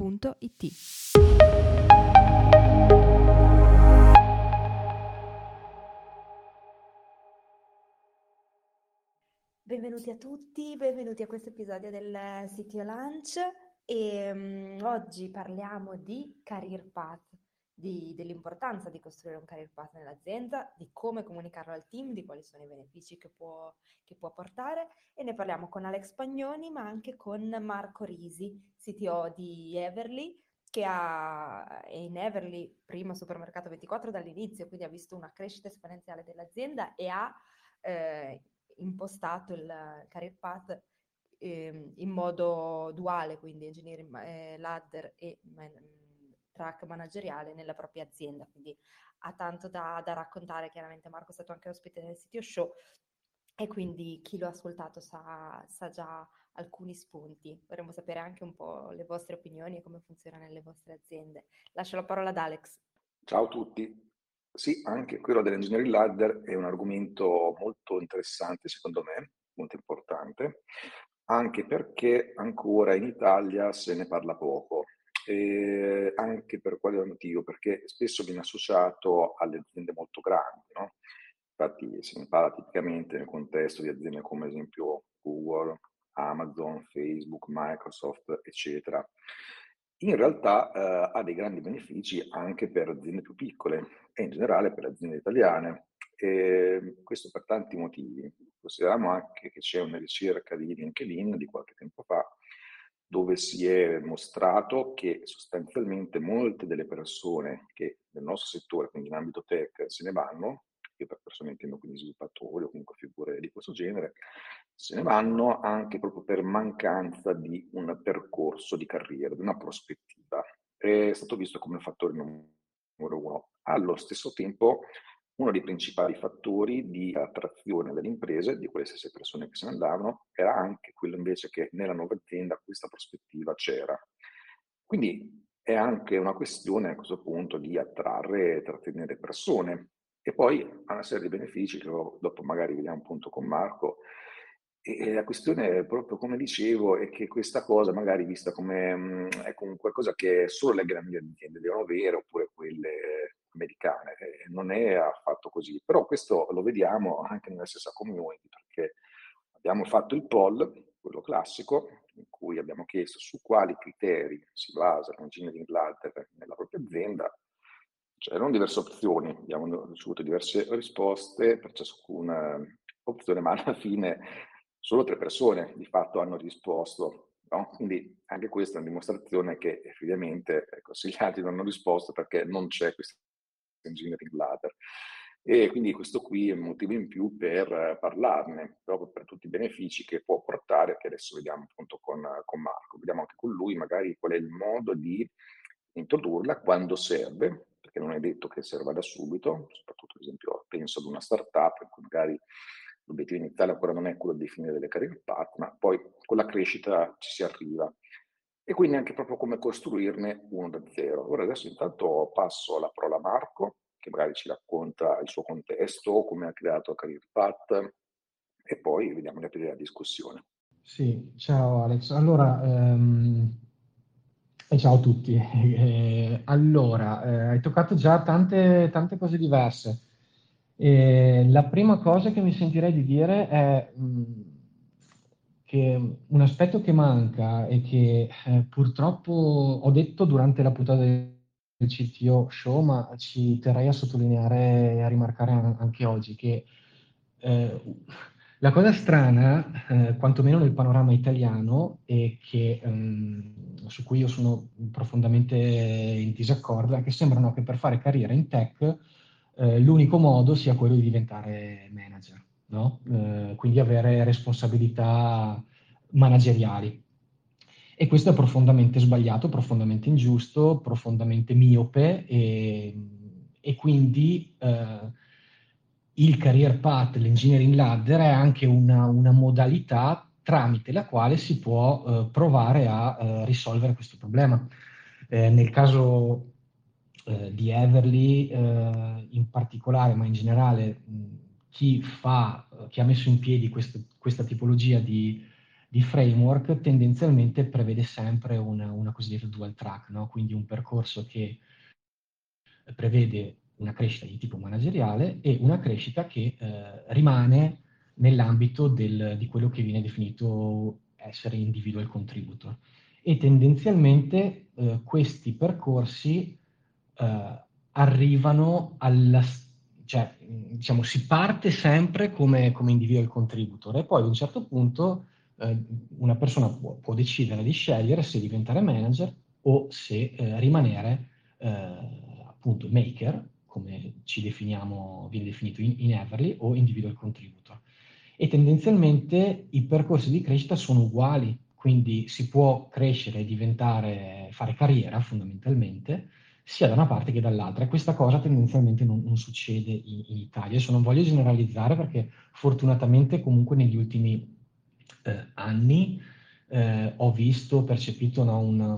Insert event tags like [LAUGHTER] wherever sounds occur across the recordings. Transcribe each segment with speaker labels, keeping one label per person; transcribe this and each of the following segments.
Speaker 1: www.it.
Speaker 2: Benvenuti a tutti, benvenuti a questo episodio del Sitio Lunch e um, oggi parliamo di Career Path di, dell'importanza di costruire un career path nell'azienda, di come comunicarlo al team, di quali sono i benefici che può, che può portare. E ne parliamo con Alex Pagnoni ma anche con Marco Risi, CTO di Everly che ha, è in Everly, primo supermercato 24 dall'inizio, quindi ha visto una crescita esponenziale dell'azienda e ha eh, impostato il career path eh, in modo duale, quindi engineering eh, ladder e man- track manageriale nella propria azienda, quindi ha tanto da, da raccontare, chiaramente Marco è stato anche ospite nel sito show e quindi chi lo ha ascoltato sa, sa già alcuni spunti. Vorremmo sapere anche un po' le vostre opinioni e come funziona nelle vostre aziende. Lascio la parola ad Alex.
Speaker 3: Ciao a tutti. Sì, anche quello dell'engineering ladder è un argomento molto interessante secondo me, molto importante, anche perché ancora in Italia se ne parla poco. E anche per quale motivo? Perché spesso viene associato alle aziende molto grandi, no? Infatti se ne parla tipicamente nel contesto di aziende come ad esempio Google, Amazon, Facebook, Microsoft, eccetera. In realtà eh, ha dei grandi benefici anche per aziende più piccole e in generale per aziende italiane. E questo per tanti motivi. Consideriamo anche che c'è una ricerca di LinkedIn di qualche tempo fa dove si è mostrato che sostanzialmente molte delle persone che nel nostro settore, quindi in ambito tech, se ne vanno, io per persone intendo quindi sviluppatori o comunque figure di questo genere, se ne vanno anche proprio per mancanza di un percorso di carriera, di una prospettiva. È stato visto come fattore numero uno. Allo stesso tempo uno dei principali fattori di attrazione delle imprese, di quelle stesse persone che se ne andavano, era anche quello invece che nella nuova azienda questa prospettiva c'era. Quindi è anche una questione a questo punto di attrarre e trattenere persone. E poi ha una serie di benefici che dopo magari vediamo appunto con Marco. E la questione, proprio come dicevo, è che questa cosa magari vista come comunque qualcosa che solo le grandi aziende devono avere, oppure quelle americane. Eh, non è affatto così, però questo lo vediamo anche nella stessa community, perché abbiamo fatto il poll, quello classico, in cui abbiamo chiesto su quali criteri si basa l'engineering ladder nella propria azienda. C'erano diverse opzioni, abbiamo ricevuto diverse risposte per ciascuna opzione, [LAUGHS] ma alla fine solo tre persone di fatto hanno risposto No? Quindi anche questa è una dimostrazione che effettivamente ecco, se gli altri non hanno risposto perché non c'è questa engineering ladder. E quindi questo qui è un motivo in più per parlarne, proprio per tutti i benefici che può portare, che adesso vediamo appunto con, con Marco. Vediamo anche con lui magari qual è il modo di introdurla quando serve, perché non è detto che serva da subito, soprattutto ad esempio penso ad una startup in cui magari l'obiettivo iniziale ancora non è quello di definire delle career path, ma poi con la crescita ci si arriva e quindi anche proprio come costruirne uno da zero. Ora adesso intanto passo la parola a Marco, che magari ci racconta il suo contesto, come ha creato Career Path, e poi vediamo le aprire la discussione.
Speaker 4: Sì, ciao Alex. Allora, ehm, e ciao a tutti. [LAUGHS] Eh, allora, eh, hai toccato già tante, tante cose diverse. Eh, la prima cosa che mi sentirei di dire è... Mh, che un aspetto che manca e che eh, purtroppo ho detto durante la puntata del CTO show, ma ci terrei a sottolineare e a rimarcare anche oggi, che eh, la cosa strana, eh, quantomeno nel panorama italiano, e che, um, su cui io sono profondamente in disaccordo, è che sembrano che per fare carriera in tech eh, l'unico modo sia quello di diventare manager no? eh, quindi avere responsabilità manageriali. E questo è profondamente sbagliato, profondamente ingiusto, profondamente miope e, e quindi eh, il career path, l'engineering ladder è anche una, una modalità tramite la quale si può eh, provare a eh, risolvere questo problema. Eh, nel caso eh, di Everly eh, in particolare, ma in generale mh, chi, fa, chi ha messo in piedi questo, questa tipologia di, di, framework tendenzialmente prevede sempre una, una cosiddetta dual track, no? quindi un percorso che prevede una crescita di tipo manageriale e una crescita che eh, rimane nell'ambito del, di quello che viene definito essere individual contributor. E tendenzialmente eh, questi percorsi eh, arrivano alla, cioè, diciamo, si parte sempre come, come, individual contributor e poi ad un certo punto eh, una persona può, può, decidere di scegliere se diventare manager o se eh, rimanere eh, appunto maker, come ci definiamo, viene definito in, in Everly, o individual contributor. E tendenzialmente i percorsi di crescita sono uguali, quindi si può crescere e diventare, fare carriera fondamentalmente, sia da una parte che dall'altra. E questa cosa tendenzialmente non, non succede in, in, Italia. Adesso non voglio generalizzare perché fortunatamente comunque negli ultimi eh, anni eh, ho visto, percepito no, una,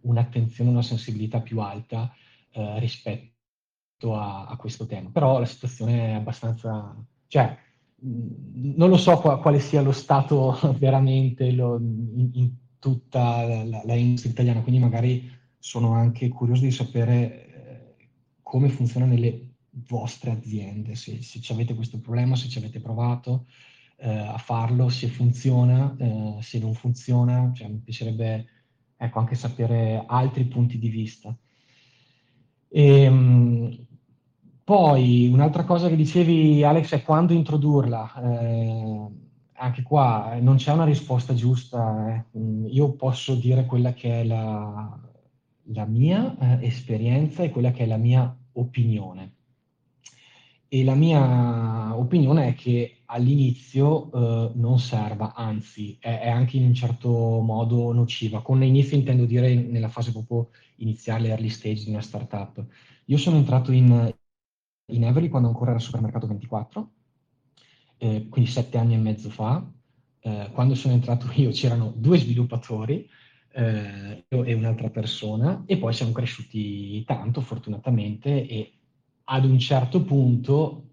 Speaker 4: un'attenzione, una sensibilità più alta eh, rispetto a, a, questo tema. Però la situazione è abbastanza... Cioè, non lo so quale sia lo stato [LAUGHS] veramente lo, in, in, tutta la, la, industria italiana, quindi magari sono anche curioso di sapere eh, come funziona nelle vostre aziende, se, se avete questo problema, se ci avete provato eh, a farlo, se funziona, eh, se non funziona, cioè, mi piacerebbe ecco, anche sapere altri punti di vista. E, ehm, poi un'altra cosa che dicevi, Alex, è quando introdurla. Eh, anche qua non c'è una risposta giusta. Eh. Mm, io posso dire quella che è la, la mia eh, esperienza e quella che è la mia opinione. E la mia opinione è che all'inizio eh, non serva, anzi è, è, anche in un certo modo nociva. Con l'inizio intendo dire nella fase proprio iniziale, early stage di una startup. Io sono entrato in, in Everly quando ancora era Supermercato 24, eh, quindi sette anni e mezzo fa. Eh, quando sono entrato io c'erano due sviluppatori, eh, io e un'altra persona, e poi siamo cresciuti tanto, fortunatamente, e ad un certo punto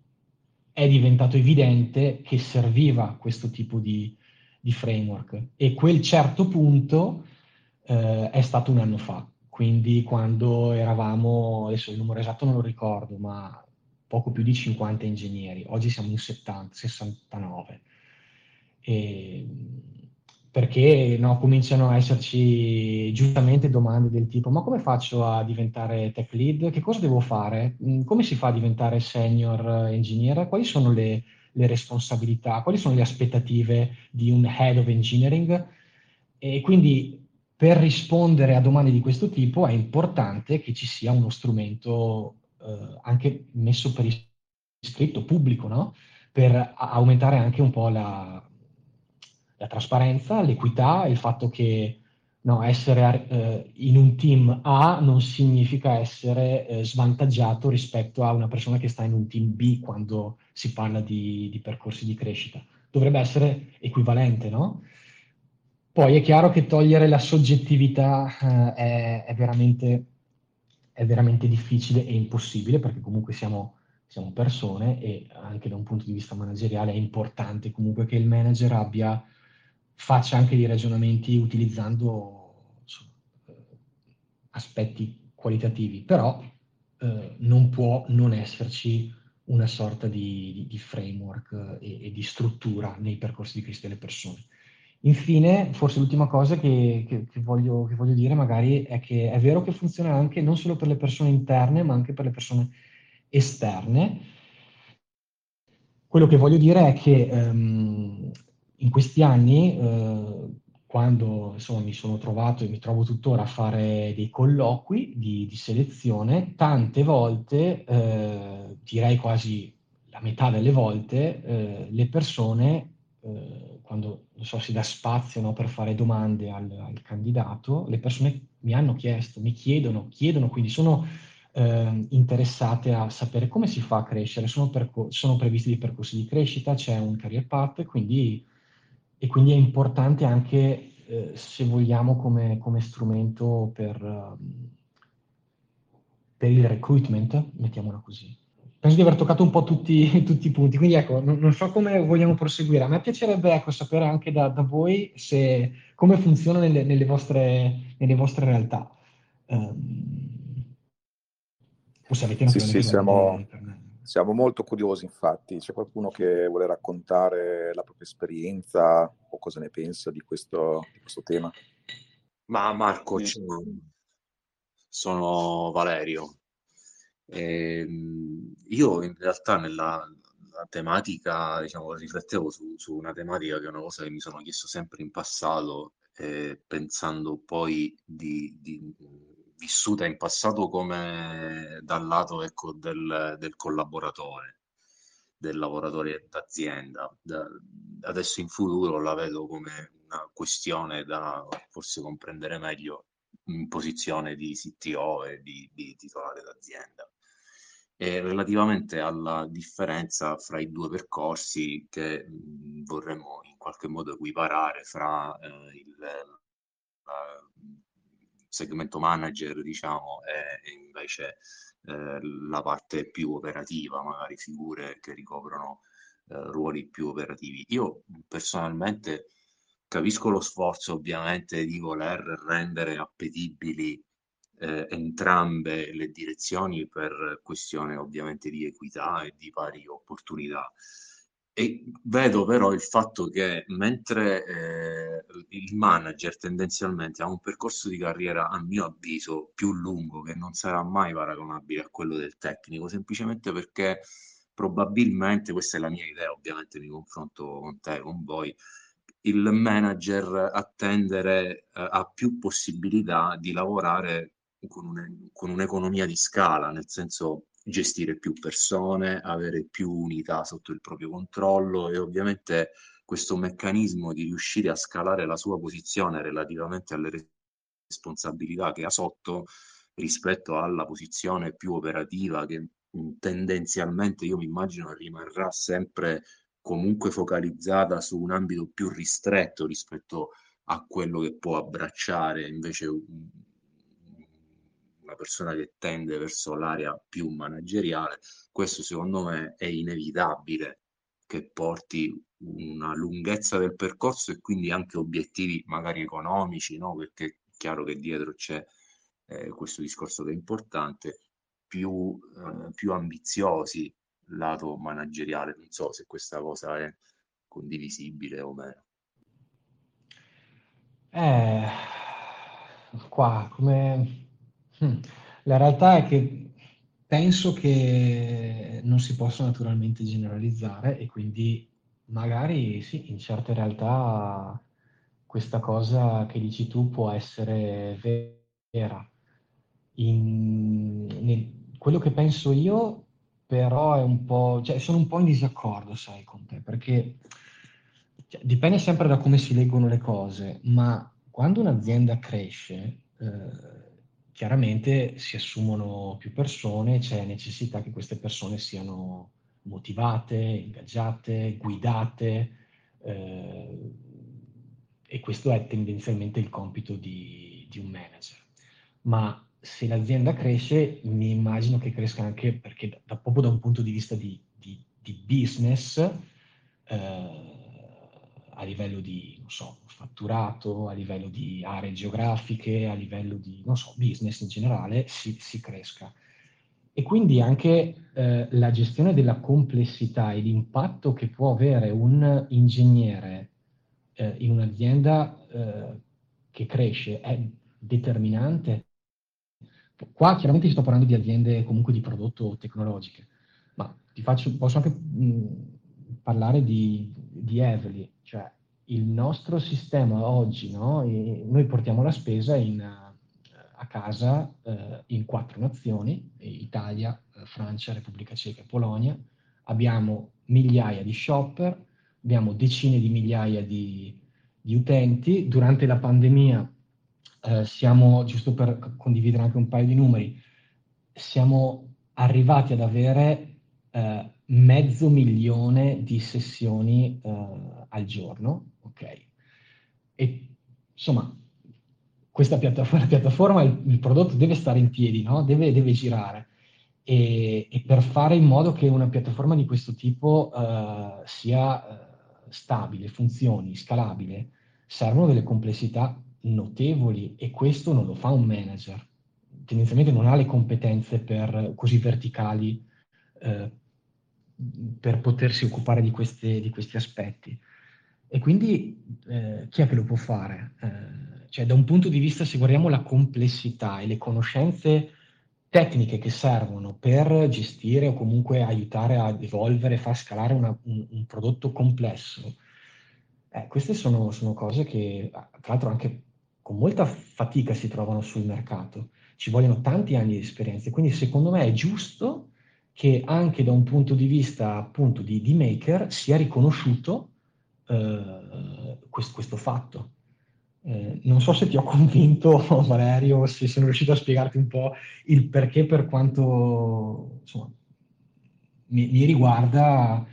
Speaker 4: è diventato evidente che serviva questo tipo di, di framework. E quel certo punto eh, è stato un anno fa. Quindi quando eravamo, adesso il numero esatto non lo ricordo, ma poco più di 50 ingegneri, oggi siamo in 70, 69. E, perché no, cominciano a esserci giustamente domande del tipo ma come faccio a diventare tech lead? Che cosa devo fare? Mm, come si fa a diventare senior engineer? Quali sono le, le responsabilità? Quali sono le aspettative di un head of engineering? E quindi per rispondere a domande di questo tipo è importante che ci sia uno strumento eh, anche messo per iscritto pubblico, no? per aumentare anche un po' la, la trasparenza, l'equità, il fatto che no, essere eh, in un team A non significa essere eh, svantaggiato rispetto a una persona che sta in un team B quando si parla di, di percorsi di crescita. Dovrebbe essere equivalente, no? Poi è chiaro che togliere la soggettività eh, è, è veramente è veramente difficile e impossibile perché comunque siamo, siamo, persone e anche da un punto di vista manageriale è importante comunque che il manager abbia, faccia anche dei ragionamenti utilizzando eh, aspetti qualitativi, però eh, non può non esserci una sorta di, di, di framework e, e, di struttura nei percorsi di crescita delle persone. Infine, forse l'ultima cosa che, che, che, voglio, che, voglio, dire magari è che è vero che funziona anche non solo per le persone interne, ma anche per le persone esterne. Quello che voglio dire è che um, in questi anni, uh, quando insomma, mi sono trovato e mi trovo tuttora a fare dei colloqui di, di selezione, tante volte, uh, direi quasi la metà delle volte, uh, le persone eh, quando so, si dà spazio no, per fare domande al, al, candidato, le persone mi hanno chiesto, mi chiedono, chiedono, quindi sono eh, interessate a sapere come si fa a crescere, sono, percor- sono previsti dei percorsi di crescita, c'è un career path, quindi, e quindi è importante anche, eh, se vogliamo, come, come strumento per, um, per il recruitment, mettiamola così penso di aver toccato un po' tutti, [LAUGHS] tutti i punti, quindi ecco, non, non, so come vogliamo proseguire. A me piacerebbe ecco, sapere anche da, da voi se, come funziona nelle, nelle, vostre, nelle vostre realtà. Um,
Speaker 3: o se avete sì, sì, siamo, siamo molto curiosi, infatti. C'è qualcuno che vuole raccontare la propria esperienza o cosa ne pensa di questo, di questo tema?
Speaker 5: Ma Marco, sono Valerio, e, ehm, io in realtà nella, tematica, diciamo, riflettevo su, su, una tematica che è una cosa che mi sono chiesto sempre in passato, eh, pensando poi di, di, vissuta in passato come dal lato ecco, del, del collaboratore, del lavoratore d'azienda. Da, adesso in futuro la vedo come una questione da forse comprendere meglio in posizione di CTO e di, di titolare d'azienda e relativamente alla differenza fra i due percorsi che mh, vorremmo in qualche modo equiparare fra eh, il segmento manager, diciamo, e, invece eh, la parte più operativa, magari figure che ricoprono eh, ruoli più operativi. Io personalmente capisco lo sforzo ovviamente di voler rendere appetibili eh, entrambe le direzioni per questione ovviamente di equità e di pari opportunità. E vedo però il fatto che mentre eh, il manager tendenzialmente ha un percorso di carriera, a mio avviso, più lungo, che non sarà mai paragonabile a quello del tecnico, semplicemente perché probabilmente, questa è la mia idea, ovviamente mi confronto con te, con voi, il manager a eh, ha più possibilità di lavorare con, un, con un'economia di scala, nel senso gestire più persone, avere più unità sotto il proprio controllo e ovviamente questo meccanismo di riuscire a scalare la sua posizione relativamente alle responsabilità che ha sotto rispetto alla posizione più operativa che tendenzialmente io mi immagino rimarrà sempre comunque focalizzata su un ambito più ristretto rispetto a quello che può abbracciare invece una persona che tende verso l'area più manageriale, questo secondo me è inevitabile che porti una lunghezza del percorso e quindi anche obiettivi magari economici, no? perché è chiaro che dietro c'è eh, questo discorso che è importante, più, eh, più ambiziosi lato manageriale. Non so se questa cosa è condivisibile o meno.
Speaker 4: Eh, qua come. La realtà è che penso che non si possa naturalmente generalizzare e quindi magari sì, in certe realtà questa cosa che dici tu può essere vera. In, nel, quello che penso io però è un po', cioè sono un po' in disaccordo, sai, con te, perché cioè, dipende sempre da come si leggono le cose, ma quando un'azienda cresce, eh, chiaramente si assumono più persone, c'è necessità che queste persone siano motivate, ingaggiate, guidate eh, e questo è tendenzialmente il compito di, di, un manager. Ma se l'azienda cresce, mi immagino che cresca anche perché da, proprio da un punto di vista di, di, di business, eh, a livello di, so, fatturato, a livello di aree geografiche, a livello di, so, business in generale, si, si cresca. E quindi anche eh, la gestione della complessità e l'impatto che può avere un ingegnere eh, in un'azienda eh, che cresce è determinante. Qua chiaramente sto parlando di aziende comunque di prodotto tecnologiche, ma ti faccio, posso anche mh, parlare di, di Evely, cioè il nostro sistema oggi, no? noi portiamo la spesa in, a casa eh, in quattro nazioni, Italia, eh, Francia, Repubblica Ceca e Polonia, abbiamo migliaia di shopper, abbiamo decine di migliaia di, di utenti. Durante la pandemia eh, siamo, giusto per condividere anche un paio di numeri, siamo arrivati ad avere eh, mezzo milione di sessioni eh, al giorno, ok? E insomma, questa piattaforma, piattaforma il, il, prodotto deve stare in piedi, no? deve, deve girare. E, e, per fare in modo che una piattaforma di questo tipo uh, sia uh, stabile, funzioni, scalabile, servono delle complessità notevoli e questo non lo fa un manager. Tendenzialmente non ha le competenze per, così verticali uh, per potersi occupare di, queste, di, questi aspetti. E quindi eh, chi è che lo può fare? Eh, cioè, da un punto di vista, se guardiamo la complessità e le conoscenze tecniche che servono per gestire o comunque aiutare a evolvere, far scalare una, un, un, prodotto complesso, eh, queste sono, sono, cose che, tra l'altro, anche con molta fatica si trovano sul mercato. Ci vogliono tanti anni di esperienza, quindi secondo me è giusto che anche da un punto di vista appunto di, di maker sia riconosciuto eh, questo, questo, fatto. Eh, non so se ti ho convinto, [LAUGHS] Valerio, se sono riuscito a spiegarti un po' il perché, per quanto insomma, mi, mi riguarda,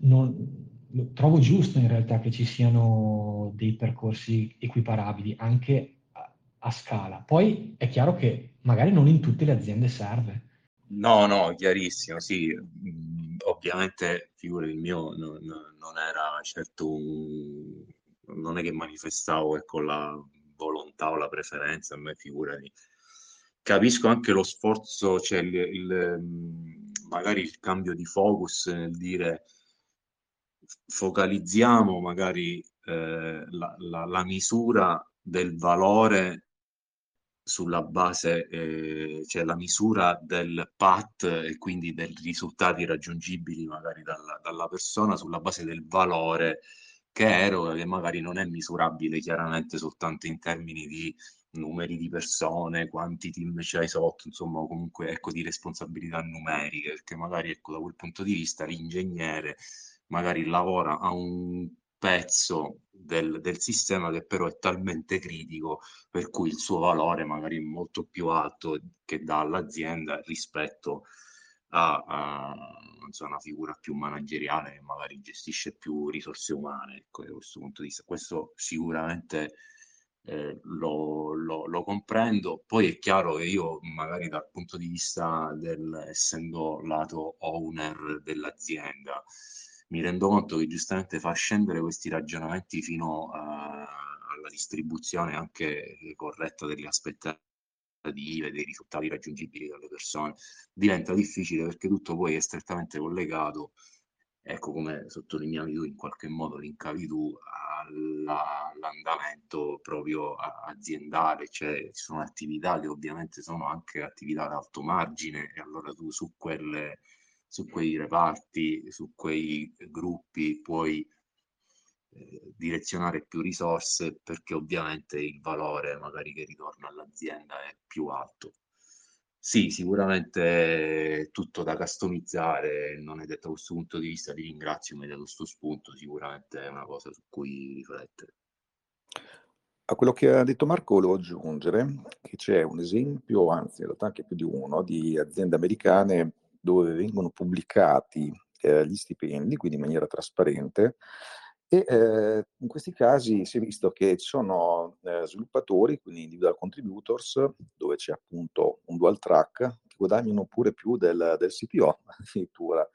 Speaker 4: non, trovo giusto in realtà che ci siano dei percorsi equiparabili anche a, a scala. Poi è chiaro che magari non in tutte le aziende serve
Speaker 5: No, no, chiarissimo, sì. Ovviamente, figura il mio non, non era certo un... non è che manifestavo ecco, la volontà o la preferenza, a me figurati. Capisco anche lo sforzo, cioè il, il, magari il cambio di focus nel dire focalizziamo magari eh, la, la, la misura del valore sulla base, eh, cioè la misura del PAT e quindi dei risultati raggiungibili magari dalla, dalla persona sulla base del valore che eroga, che magari non è misurabile chiaramente soltanto in termini di numeri di persone, quanti team c'hai sotto, insomma, comunque ecco, di responsabilità numeriche, perché magari ecco, da quel punto di vista l'ingegnere magari lavora a un pezzo del, del, sistema che però è talmente critico per cui il suo valore magari è molto più alto che dà all'azienda rispetto a, a insomma, una figura più manageriale che magari gestisce più risorse umane ecco, da questo punto di vista. Questo sicuramente eh, lo, lo, lo, comprendo. Poi è chiaro che io magari dal punto di vista del essendo lato owner dell'azienda, mi rendo conto che giustamente fa scendere questi ragionamenti fino a, alla distribuzione anche corretta delle aspettative dei risultati raggiungibili dalle persone. Diventa difficile perché tutto poi è strettamente collegato, ecco come sottolineavi tu in qualche modo, linkavi tu alla, all'andamento proprio aziendale, cioè ci sono attività che ovviamente sono anche attività ad alto margine e allora tu su quelle su quei reparti, su quei gruppi puoi eh, direzionare più risorse perché ovviamente il valore magari che ritorna all'azienda è più alto. Sì, sicuramente tutto da customizzare, non è detto da questo punto di vista, ti ringrazio, mi hai dato questo spunto, sicuramente è una cosa su cui riflettere.
Speaker 3: A quello che ha detto Marco volevo aggiungere che c'è un esempio, anzi in realtà anche più di uno, di aziende americane dove vengono pubblicati eh, gli stipendi, quindi in maniera trasparente, e eh, in questi casi si è visto che ci sono eh, sviluppatori, quindi individual contributors, dove c'è appunto un dual track, che guadagnano pure più del, del CPO [LAUGHS] addirittura,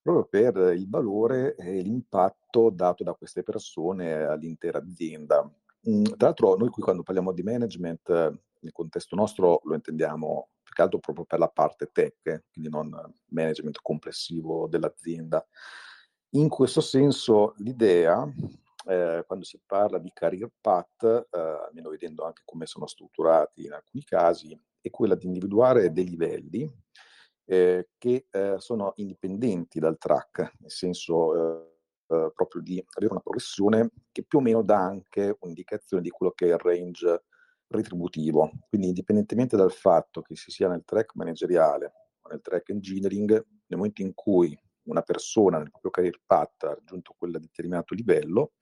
Speaker 3: proprio per il valore e l'impatto dato da queste persone all'intera azienda. Mm, tra l'altro noi qui quando parliamo di management, nel contesto nostro lo intendiamo più che altro proprio per la parte tech, quindi non management complessivo dell'azienda. In questo senso l'idea, eh, quando si parla di career path, eh, almeno vedendo anche come sono strutturati in alcuni casi, è quella di individuare dei livelli eh, che eh, sono indipendenti dal track, nel senso eh, eh, proprio di avere una progressione che più o meno dà anche un'indicazione di quello che è il range retributivo. Quindi indipendentemente dal fatto che si sia nel track manageriale o nel track engineering, nel momento in cui una persona nel proprio career path ha raggiunto quel determinato livello,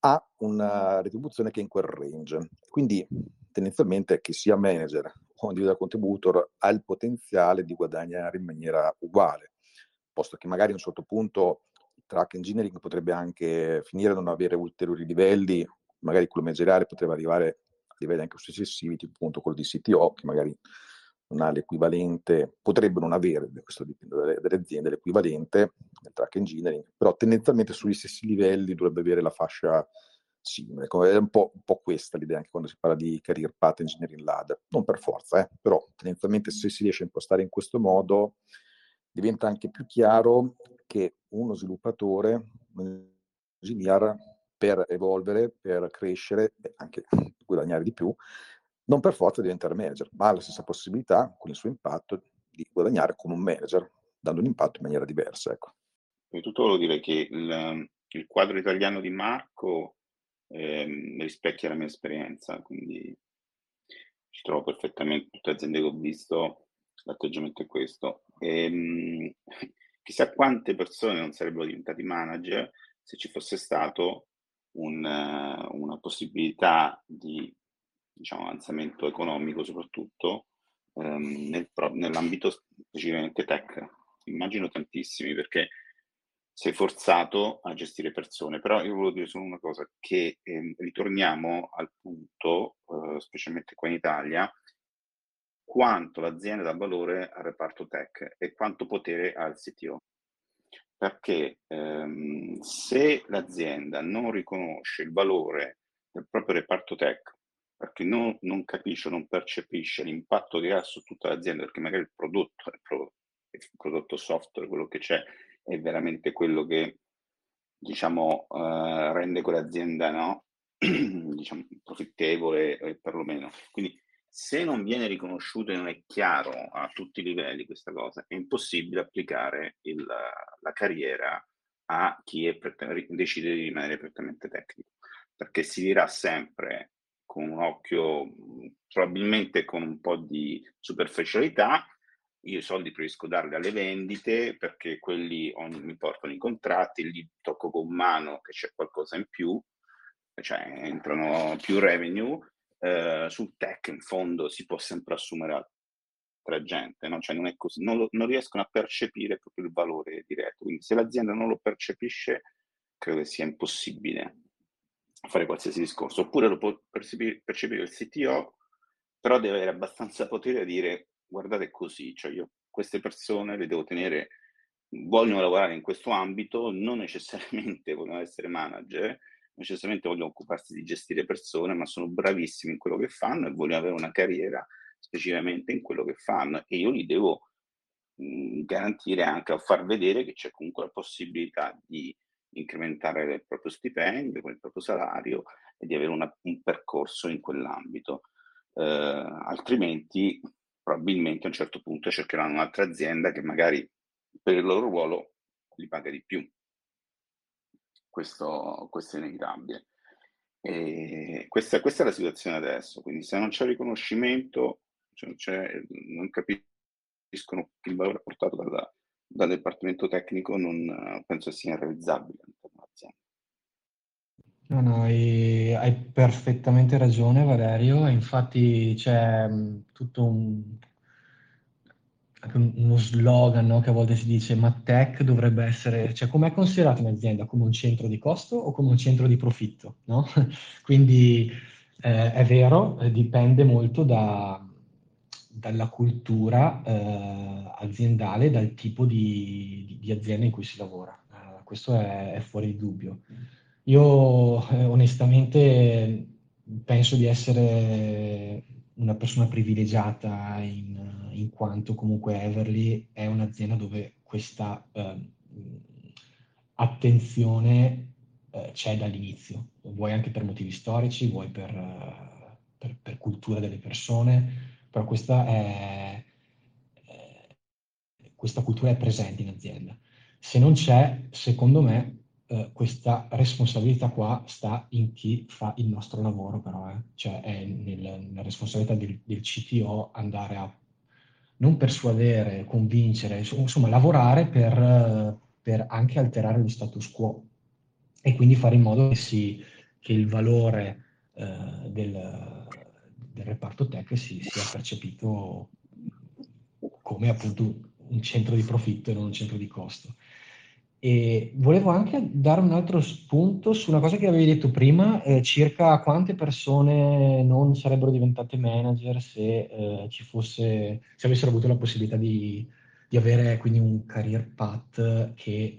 Speaker 3: ha una retribuzione che è in quel range. Quindi tendenzialmente che sia manager o individual contributor ha il potenziale di guadagnare in maniera uguale, posto che magari a un certo punto il track engineering potrebbe anche finire a non avere ulteriori livelli, magari quello manageriale potrebbe arrivare livelli anche successivi, tipo appunto quello di CTO, che magari non ha l'equivalente, potrebbe non avere, questo dipende dalle, dalle aziende, l'equivalente del track engineering, però tendenzialmente sugli stessi livelli dovrebbe avere la fascia simile. È un po', un po', questa l'idea anche quando si parla di career path engineering ladder, non per forza, eh, però tendenzialmente se si riesce a impostare in questo modo diventa anche più chiaro che uno sviluppatore, un engineer, per evolvere, per crescere e anche guadagnare di più, non per forza diventare manager, ma ha la stessa possibilità, con il suo impatto, di guadagnare come un manager, dando un impatto in maniera diversa. Ecco.
Speaker 6: Tutto volevo dire che il, il quadro italiano di Marco eh, rispecchia la mia esperienza, quindi ci trovo perfettamente tutte le aziende che ho visto, l'atteggiamento è questo. E, ehm, [LAUGHS] chissà quante persone non sarebbero diventati manager se ci fosse stato un, una possibilità di diciamo, avanzamento economico soprattutto ehm, nel, nell'ambito specificamente tech. Immagino tantissimi perché sei forzato a gestire persone, però io volevo dire solo una cosa, che eh, ritorniamo al punto, eh, specialmente qua in Italia, quanto l'azienda dà valore al reparto tech e quanto potere ha il CTO. Perché ehm, se l'azienda non riconosce il valore del proprio reparto tech perché non, non capisce, non percepisce l'impatto che ha su tutta l'azienda, perché magari il prodotto, il, pro, il prodotto software, quello che c'è, è veramente quello che diciamo uh, rende quell'azienda no? [CLEARS THROAT] diciamo, profittevole eh, perlomeno. Quindi se non viene riconosciuto e non è chiaro a tutti i livelli questa cosa, è impossibile applicare il, la carriera a chi è, decide di rimanere prettamente tecnico, perché si dirà sempre con un occhio probabilmente con un po' di superficialità. Io i soldi preferisco darli alle vendite perché quelli on, mi portano i contratti, li tocco con mano che c'è qualcosa in più, cioè entrano più revenue. Eh, sul tech in fondo si può sempre assumere altra gente, no? cioè non, è così, non, lo, non riescono a percepire proprio il valore diretto. Quindi se l'azienda non lo percepisce, credo che sia impossibile fare qualsiasi discorso, oppure lo può percepire, percepire il CTO, però deve avere abbastanza potere a dire guardate così, cioè io queste persone le devo tenere, vogliono lavorare in questo ambito, non necessariamente vogliono essere manager, necessariamente vogliono occuparsi di gestire persone, ma sono bravissimi in quello che fanno e vogliono avere una carriera specificamente in quello che fanno e io li devo mh, garantire anche a far vedere che c'è comunque la possibilità di incrementare il proprio stipendio, il proprio salario e di avere una, un percorso in quell'ambito. Eh, altrimenti probabilmente a un certo punto cercheranno un'altra azienda che magari per il loro ruolo li paga di più. Questo, questo è inevitabile. Questa, questa, è la situazione adesso, quindi se non c'è riconoscimento, cioè non capiscono il valore portato dalla, dal Dipartimento Tecnico non penso sia realizzabile all'interno dell'azienda.
Speaker 4: No, no, hai, hai, perfettamente ragione Valerio, infatti c'è tutto un, uno slogan no, che a volte si dice ma tech dovrebbe essere, cioè com'è considerato un'azienda? Come un centro di costo o come un centro di profitto? No? [LAUGHS] Quindi eh, è vero, dipende molto da, dalla cultura eh, aziendale, dal tipo di, di, azienda in cui si lavora. Uh, questo è, è, fuori di dubbio. Io eh, onestamente penso di essere una persona privilegiata in, in, quanto comunque Everly è un'azienda dove questa eh, attenzione eh, c'è dall'inizio, vuoi anche per motivi storici, vuoi per, eh, per, per cultura delle persone però questa, è, questa cultura è presente in azienda. Se non c'è, secondo me, eh, questa responsabilità qua sta in chi fa il nostro lavoro, però, eh. cioè è nel, nella responsabilità del, del, CTO andare a, non persuadere, convincere, insomma lavorare per, per anche alterare lo status quo e quindi fare in modo che, si, che il valore eh, del, del, reparto tech si, sia percepito come appunto un centro di profitto e non un centro di costo. E volevo anche dare un altro spunto su una cosa che avevi detto prima, eh, circa quante persone non sarebbero diventate manager se eh, ci fosse, se avessero avuto la possibilità di, di avere quindi un career path che eh,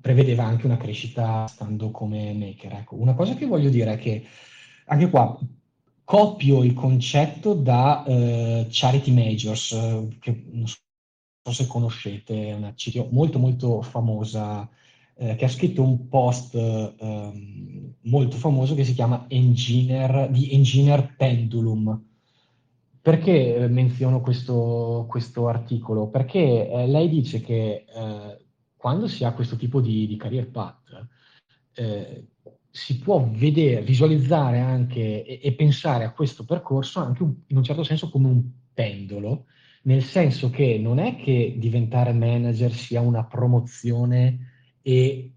Speaker 4: prevedeva anche una crescita stando come maker. Ecco, una cosa che voglio dire è che anche qua copio il concetto da uh, Charity Majors, uh, che non so se conoscete, una CTO molto molto famosa, eh, che ha scritto un post um, molto famoso che si chiama Engineer, di Engineer Pendulum. Perché menziono questo, questo articolo? Perché eh, lei dice che eh, quando si ha questo tipo di, di career path, eh, si può vedere, visualizzare anche e, e, pensare a questo percorso anche un, in un certo senso come un pendolo, nel senso che non è che diventare manager sia una promozione e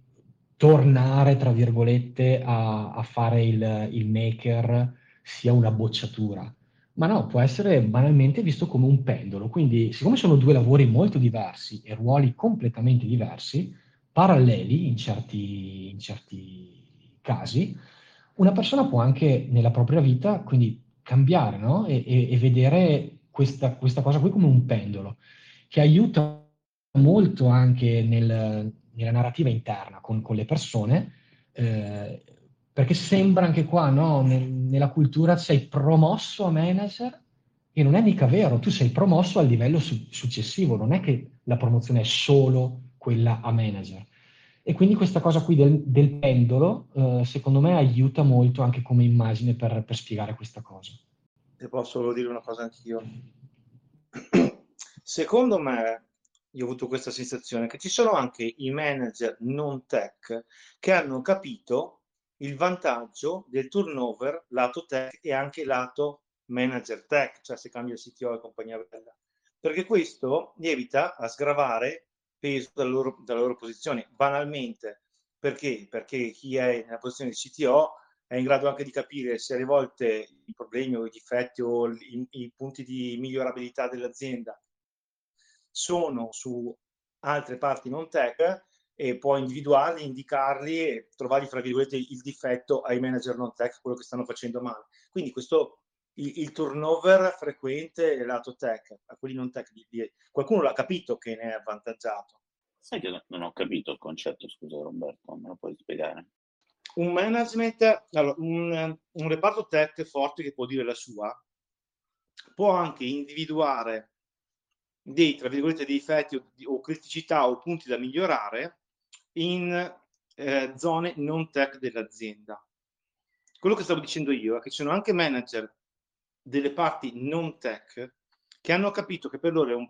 Speaker 4: tornare, tra virgolette, a, a fare il, il maker sia una bocciatura, ma no, può essere banalmente visto come un pendolo. Quindi, siccome sono due lavori molto diversi e ruoli completamente diversi, paralleli in certi, in certi casi, una persona può anche nella propria vita quindi cambiare no? e, e, e, vedere questa, questa, cosa qui come un pendolo che aiuta molto anche nel, nella narrativa interna con, con le persone, eh, perché sembra anche qua, no? Nel, nella cultura sei promosso a manager e non è mica vero, tu sei promosso al livello su- successivo, non è che la promozione è solo quella a manager. E quindi questa cosa qui del, del pendolo, eh, secondo me, aiuta molto anche come immagine per, per spiegare questa cosa.
Speaker 7: Se posso solo dire una cosa anch'io. [CLEARS THROAT] Secondo me, io ho avuto questa sensazione che ci sono anche i manager non tech che hanno capito il vantaggio del turnover lato tech e anche lato manager tech, cioè se cambia il CTO e compagnia bella. Perché questo gli evita a sgravare peso dalla loro, dalla loro posizione. Banalmente, perché? Perché chi è nella posizione di CTO è in grado anche di capire se alle volte i problemi o i difetti o i, i punti di migliorabilità dell'azienda sono su altre parti non tech e può individuarli, indicarli e trovargli, fra virgolette, il difetto ai manager non tech, quello che stanno facendo male. Quindi questo, il, il turnover frequente lato tech, a quelli non tech, di, di, qualcuno l'ha capito che ne è avvantaggiato.
Speaker 6: Sai che non ho capito il concetto, scusa Roberto, me lo puoi spiegare?
Speaker 7: Un management, allora, un, un reparto tech forte che può dire la sua, può anche individuare dei, tra virgolette, difetti o, o criticità o punti da migliorare in eh, zone non tech dell'azienda. Quello che stavo dicendo io è che ci sono anche manager delle parti non tech che hanno capito che per loro è un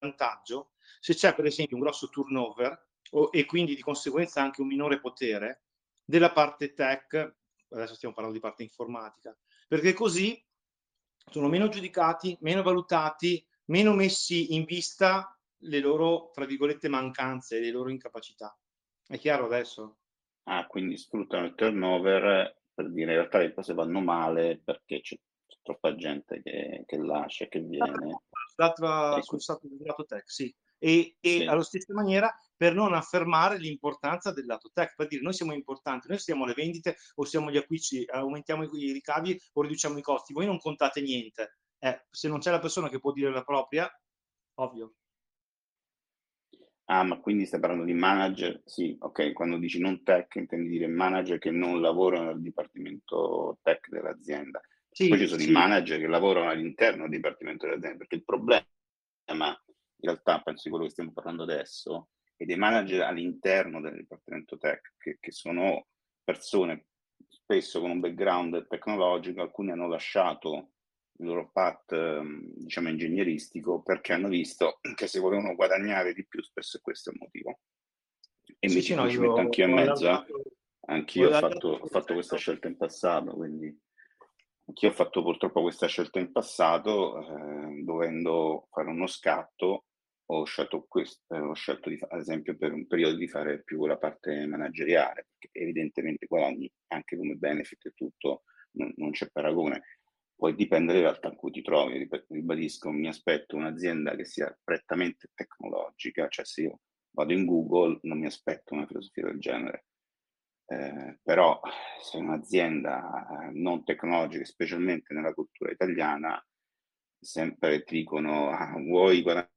Speaker 7: vantaggio se c'è per esempio un grosso turnover o, e quindi di conseguenza anche un minore potere della parte tech, adesso stiamo parlando di parte informatica, perché così sono meno giudicati, meno valutati, meno messi in vista le loro, tra virgolette, mancanze, le loro incapacità. È chiaro adesso?
Speaker 6: Ah, quindi sfruttano il turnover per dire in realtà le cose vanno male perché c'è, troppa gente che, che lascia, che viene.
Speaker 7: L'altra, sul lato tech, sì. E, e sì. allo stesso maniera per non affermare l'importanza del lato tech, per dire noi siamo importanti, noi siamo le vendite o siamo gli acquisti, aumentiamo i ricavi o riduciamo i costi, voi non contate niente. Eh, se non c'è la persona che può dire la propria, ovvio.
Speaker 6: Ah, ma quindi stai parlando di manager? Sì, ok, quando dici non tech intendi dire manager che non lavorano nel dipartimento tech dell'azienda. Sì, Poi ci sono sì. i manager che lavorano all'interno del dipartimento dell'azienda, perché il problema, in realtà penso di quello che stiamo parlando adesso, è dei manager all'interno del dipartimento tech, che, che sono persone spesso con un background tecnologico, alcuni hanno lasciato il loro path, ehm, diciamo, ingegneristico perché hanno visto che se volevano guadagnare di più, spesso questo è il motivo. E invece sì, no, ci metto anch'io in mezzo, dato, anch'io ho fatto, ho fatto questa scelta in passato, quindi anch'io ho fatto purtroppo questa scelta in passato, eh, dovendo fare uno scatto, ho scelto questo, eh, ho scelto di, ad esempio per un periodo di fare più la parte manageriale, perché evidentemente guadagni anche come benefit e tutto, non, non c'è paragone. Poi dipende dalla realtà in cui ti trovi, ribadisco, mi aspetto un'azienda che sia prettamente tecnologica, cioè se io vado in Google non mi aspetto una filosofia del genere. Eh, però se un'azienda non tecnologica, specialmente nella cultura italiana, sempre ti dicono ah, vuoi guadagnare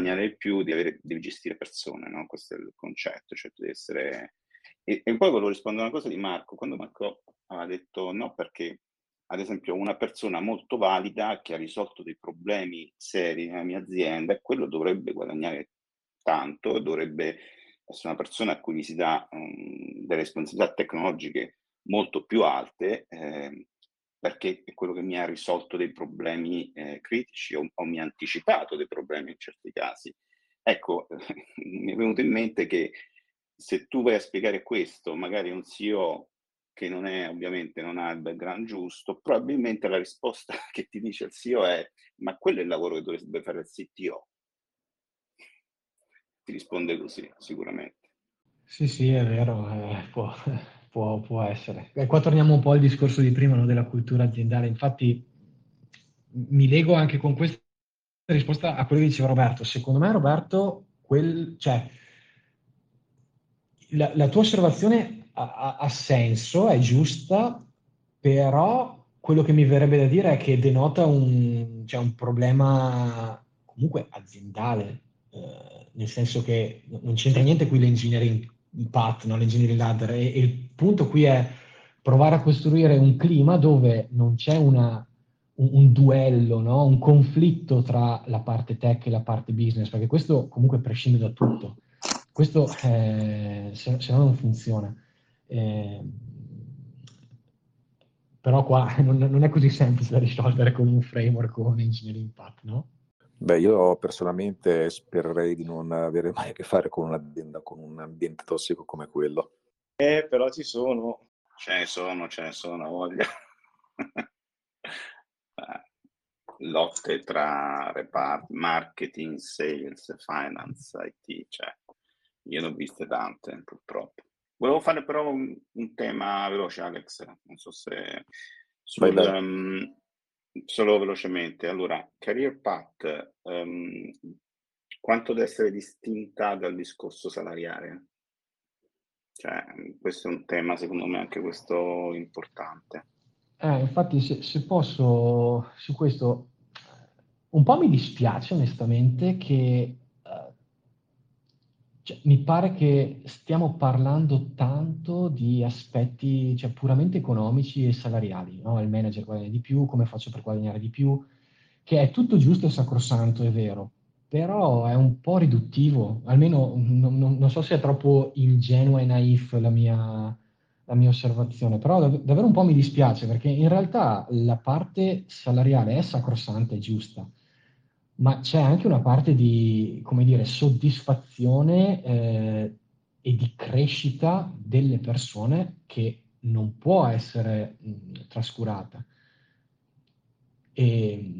Speaker 6: di più, devi, avere, devi gestire persone, no? questo è il concetto, cioè devi essere... E, e, poi volevo rispondere a una cosa di Marco, quando Marco ha detto no perché ad esempio una persona molto valida che ha risolto dei problemi seri nella mia azienda, quello dovrebbe guadagnare tanto, dovrebbe essere una persona a cui si dà um, delle responsabilità tecnologiche molto più alte, eh, perché è quello che mi ha risolto dei problemi eh, critici o, o, mi ha anticipato dei problemi in certi casi. Ecco, [LAUGHS] mi è venuto in mente che se tu vai a spiegare questo, magari un CEO che non è ovviamente non ha il background giusto, probabilmente la risposta [LAUGHS] che ti dice il CEO è ma quello è il lavoro che dovrebbe fare il CTO ti risponde così, sicuramente.
Speaker 4: Sì, sì, è vero, eh, può, può, può, essere. E qua torniamo un po' al discorso di prima no, della cultura aziendale. Infatti mi lego anche con questa risposta a quello che diceva Roberto. Secondo me, Roberto, quel, cioè, la, la tua osservazione ha, ha, senso, è giusta, però quello che mi verrebbe da dire è che denota un, cioè, un problema comunque aziendale. Eh, nel senso che non c'entra niente qui l'engineering path, no? l'engineering ladder, e, e, il punto qui è provare a costruire un clima dove non c'è una, un, un, duello, no? un conflitto tra la parte tech e la parte business, perché questo comunque prescinde da tutto. Questo eh, se, se, no non funziona. Eh, però qua [LAUGHS] non, non, è così semplice da risolvere con un framework o un engineering path, no?
Speaker 3: Beh, io personalmente spererei di non avere mai a che fare con un'azienda con un ambiente tossico come quello.
Speaker 7: Eh, però ci sono.
Speaker 6: Ce ne sono, ce ne sono, voglia. Eh, [LAUGHS] lotte tra reparti, marketing, sales, finance, IT, cioè, io ne ho viste tante, purtroppo. Volevo fare però un, un tema veloce, Alex, non so se... Sul, um, Solo velocemente, allora, career path, um, quanto deve essere distinta dal discorso salariale? Cioè, questo è un tema, secondo me, anche questo importante.
Speaker 4: Eh, infatti, se, se posso, su questo, un po' mi dispiace onestamente che cioè, mi pare che stiamo parlando tanto di aspetti cioè, puramente economici e salariali, no? Il manager guadagna di più, come faccio per guadagnare di più, che è tutto giusto e sacrosanto, è vero, però è un po' riduttivo, almeno non, non, non so se è troppo ingenua e naif la mia, la mia osservazione, però dav- davvero un po' mi dispiace perché in realtà la parte salariale è sacrosanta e giusta ma c'è anche una parte di, come dire, soddisfazione eh, e di crescita delle persone che non può essere mh, trascurata. E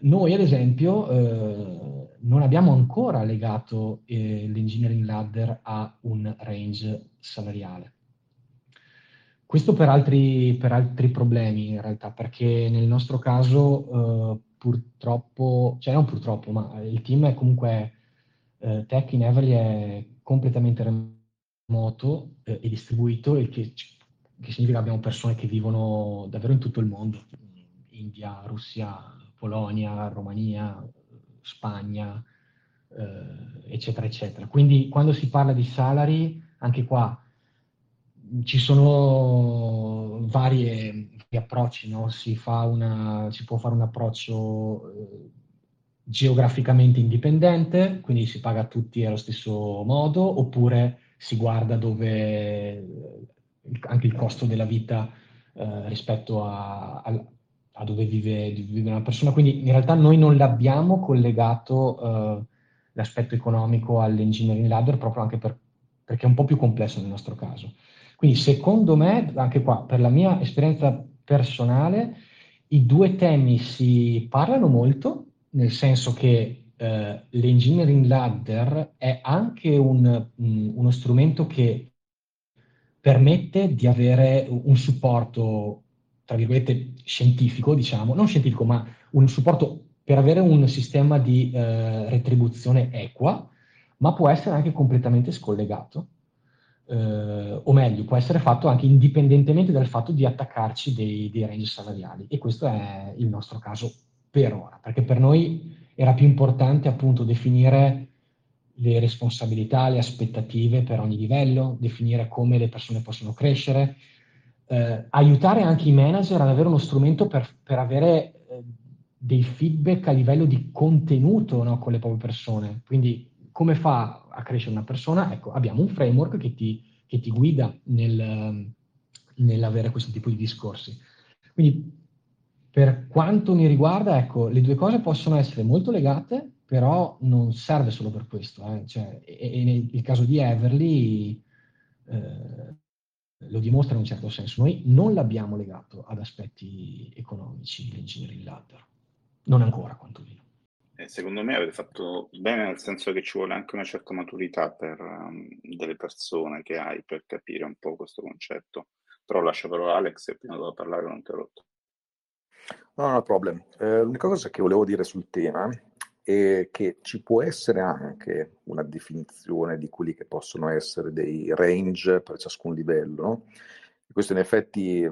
Speaker 4: noi, ad esempio, eh, non abbiamo ancora legato eh, l'engineering ladder a un range salariale. Questo per altri, per altri problemi in realtà, perché nel nostro caso eh, purtroppo, cioè non purtroppo, ma il team è comunque eh, tech in Everly è completamente remoto eh, e distribuito, il che, che significa che abbiamo persone che vivono davvero in tutto il mondo, India, Russia, Polonia, Romania, Spagna, eh, eccetera, eccetera. Quindi quando si parla di salary, anche qua ci sono varie, approcci, no? si, una, si, può fare un approccio eh, geograficamente indipendente, quindi si paga tutti allo stesso modo, oppure si guarda dove eh, anche il costo della vita eh, rispetto a, a, a dove vive, vive, una persona. Quindi in realtà noi non l'abbiamo collegato eh, l'aspetto economico all'engineering ladder proprio anche per, perché è un po' più complesso nel nostro caso. Quindi secondo me, anche qua, per la mia esperienza personale, i due temi si parlano molto, nel senso che eh, l'engineering ladder è anche un, un, uno strumento che permette di avere un supporto, tra virgolette, scientifico, diciamo, non scientifico, ma un supporto per avere un sistema di eh, retribuzione equa, ma può essere anche completamente scollegato. Eh, o meglio, può essere fatto anche indipendentemente dal fatto di attaccarci dei, dei range salariali. E questo è il nostro caso per ora, perché per noi era più importante appunto definire le responsabilità, le aspettative per ogni livello, definire come le persone possono crescere, eh, aiutare anche i manager ad avere uno strumento per, per avere eh, dei feedback a livello di contenuto no, con le proprie persone. Quindi come fa a crescere una persona? Ecco, abbiamo un framework che ti, che ti guida nel, nell'avere questo tipo di discorsi. Quindi per quanto mi riguarda, ecco, le due cose possono essere molto legate, però non serve solo per questo. Eh. Cioè, e, e nel caso di Everly eh, lo dimostra in un certo senso. Noi non l'abbiamo legato ad aspetti economici, l'engineering ladder. Non ancora, quantomeno.
Speaker 6: Secondo me avete fatto bene nel senso che ci vuole anche una certa maturità per um, delle persone che hai per capire un po' questo concetto. Però lascio però Alex e prima devo parlare non ti ho rotto.
Speaker 3: No, no problem. Eh, l'unica cosa che volevo dire sul tema è che ci può essere anche una definizione di quelli che possono essere dei range per ciascun livello. Questo in effetti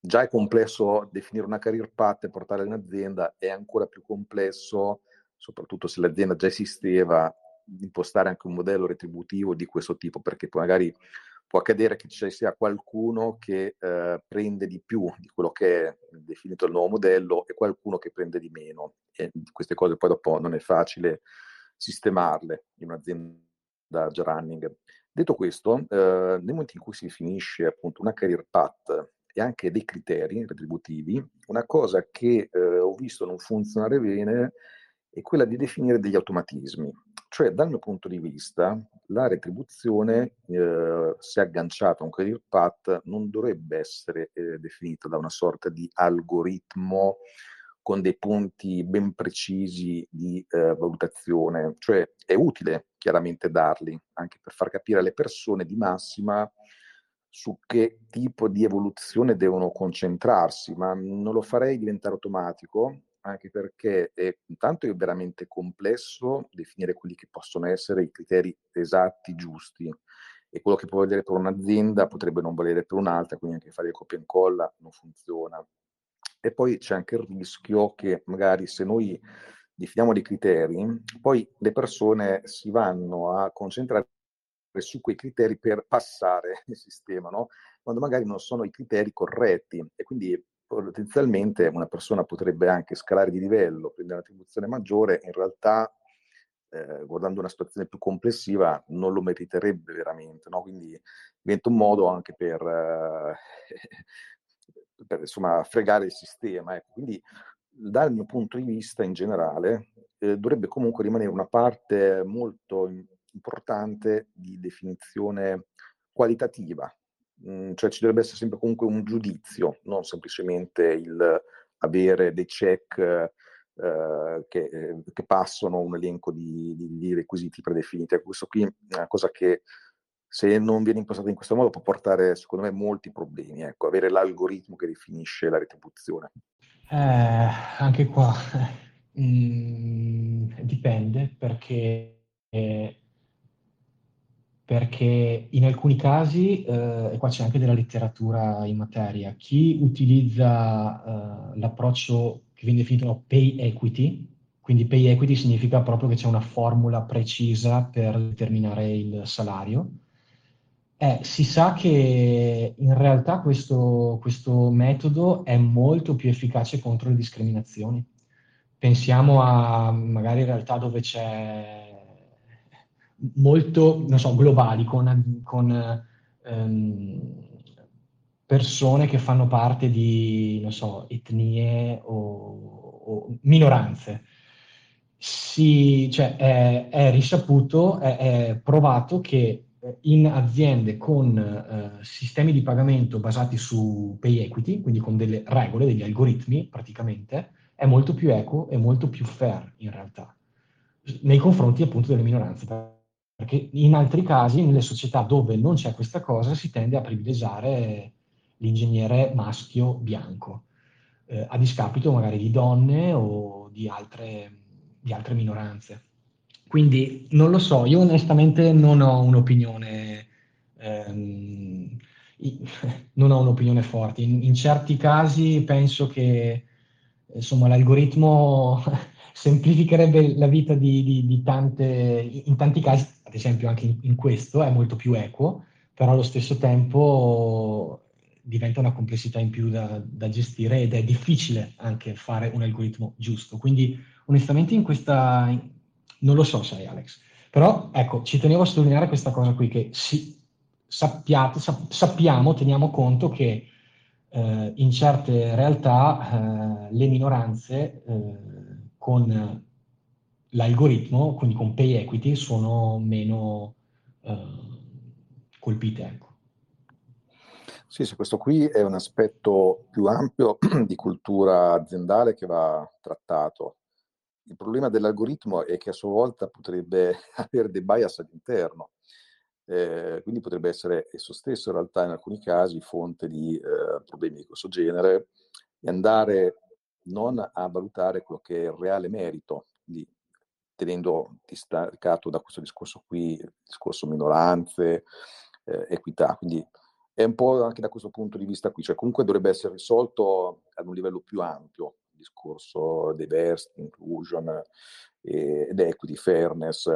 Speaker 3: già è complesso definire una career path e portarla in azienda, è ancora più complesso, soprattutto se l'azienda già esisteva, impostare anche un modello retributivo di questo tipo, perché poi magari può accadere che ci sia qualcuno che eh, prende di più di quello che è definito il nuovo modello e qualcuno che prende di meno. E queste cose poi dopo non è facile sistemarle in un'azienda già running. Detto questo, eh, nel momento in cui si definisce appunto una career path e anche dei criteri retributivi, una cosa che eh, ho visto non funzionare bene è quella di definire degli automatismi. Cioè, dal mio punto di vista, la retribuzione, eh, se agganciata a un career path, non dovrebbe essere eh, definita da una sorta di algoritmo con dei punti ben precisi di eh, valutazione. Cioè, è utile chiaramente darli, anche per far capire alle persone di massima su che tipo di evoluzione devono concentrarsi, ma non lo farei diventare automatico, anche perché è, intanto è veramente complesso definire quelli che possono essere i criteri esatti, giusti, e quello che può valere per un'azienda potrebbe non valere per un'altra, quindi anche fare il copia e incolla non funziona. E poi c'è anche il rischio che magari se noi definiamo dei criteri, poi le persone si vanno a concentrare su quei criteri per passare il sistema, no? quando magari non sono i criteri corretti e quindi potenzialmente una persona potrebbe anche scalare di livello, prendere un'attribuzione maggiore, in realtà eh, guardando una situazione più complessiva non lo meriterebbe veramente, no? quindi diventa un modo anche per, eh, [LAUGHS] per insomma, fregare il sistema. Ecco. Quindi dal mio punto di vista in generale eh, dovrebbe comunque rimanere una parte molto importante di definizione qualitativa Mhmm, cioè ci dovrebbe essere sempre comunque un giudizio, non semplicemente il avere dei check eh, che, che, passano un elenco di, di, di, requisiti predefiniti. Ecco, questo qui è una cosa che se non viene impostata in questo modo può portare, secondo me, molti problemi. Ecco, avere l'algoritmo che definisce la retribuzione.
Speaker 4: Eh, anche qua [LAUGHS] mm, dipende perché eh, perché in alcuni casi, eh, e qua c'è anche della letteratura in materia, chi utilizza eh, l'approccio che viene definito pay equity, quindi pay equity significa proprio che c'è una formula precisa per determinare il salario, eh, si sa che in realtà questo, questo metodo è molto più efficace contro le discriminazioni. Pensiamo a magari realtà dove c'è molto, non so, globali, con, con ehm, persone che fanno parte di, non so, etnie o, o minoranze. Si, cioè, è, è risaputo, è, è provato che in aziende con eh, sistemi di pagamento basati su pay equity, quindi con delle regole, degli algoritmi praticamente, è molto più equo e molto più fair in realtà, nei confronti appunto delle minoranze. Perché in altri casi, nelle società dove non c'è questa cosa, si tende a privilegiare l'ingegnere maschio bianco, eh, a discapito magari di donne o di altre, di altre minoranze. Quindi non lo so, io onestamente non ho un'opinione, ehm, [LAUGHS] non ho un'opinione forte. In, in, certi casi penso che insomma, l'algoritmo semplificherebbe la vita di, di, di, tante, in tanti casi, ad esempio anche in, in questo, è molto più equo, però allo stesso tempo diventa una complessità in più da, da, gestire ed è difficile anche fare un algoritmo giusto. Quindi onestamente in questa, non lo so, sai Alex, però ecco, ci tenevo a sottolineare questa cosa qui, che si, sappiate, sap, sappiamo, teniamo conto che eh, in certe realtà eh, le minoranze eh, con l'algoritmo, quindi con pay equity, sono meno eh, colpite. Ecco.
Speaker 3: Sì, sì, questo qui è un aspetto più ampio [CLEARS THROAT] di cultura aziendale che va trattato. Il problema dell'algoritmo è che a sua volta potrebbe [LAUGHS] avere dei bias all'interno, eh, quindi potrebbe essere esso stesso in realtà in alcuni casi fonte di eh, problemi di questo genere e andare non a valutare quello che è il reale merito, quindi tenendo distaccato da questo discorso qui, discorso minoranze, eh, equità. Quindi è un po' anche da questo punto di vista qui, cioè comunque dovrebbe essere risolto ad un livello più ampio, il discorso diversity, inclusion eh, ed equity, fairness.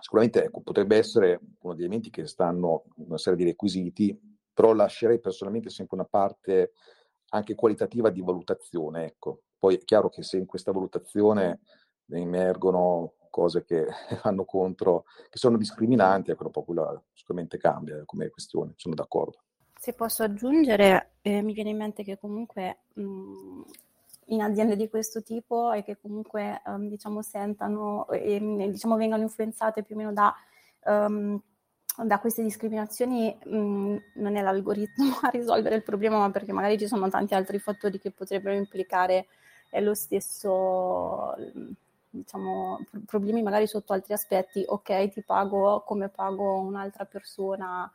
Speaker 3: Sicuramente ecco, potrebbe essere uno degli elementi che stanno una serie di requisiti, però lascerei personalmente sempre una parte anche qualitativa di valutazione. Ecco. Poi è chiaro che se in questa valutazione emergono cose che [LAUGHS] vanno contro, che sono discriminanti, ecco, dopo quella sicuramente cambia come questione, sono d'accordo.
Speaker 8: Se posso aggiungere, eh, mi viene in mente che comunque mh, in aziende di questo tipo e che comunque um, diciamo sentano e diciamo vengano influenzate più o meno da, um, da queste discriminazioni mh, non è l'algoritmo [LAUGHS] a risolvere il problema ma perché magari ci sono tanti altri fattori che potrebbero implicare lo stesso diciamo, problemi magari sotto altri aspetti, ok, ti pago come pago un'altra persona,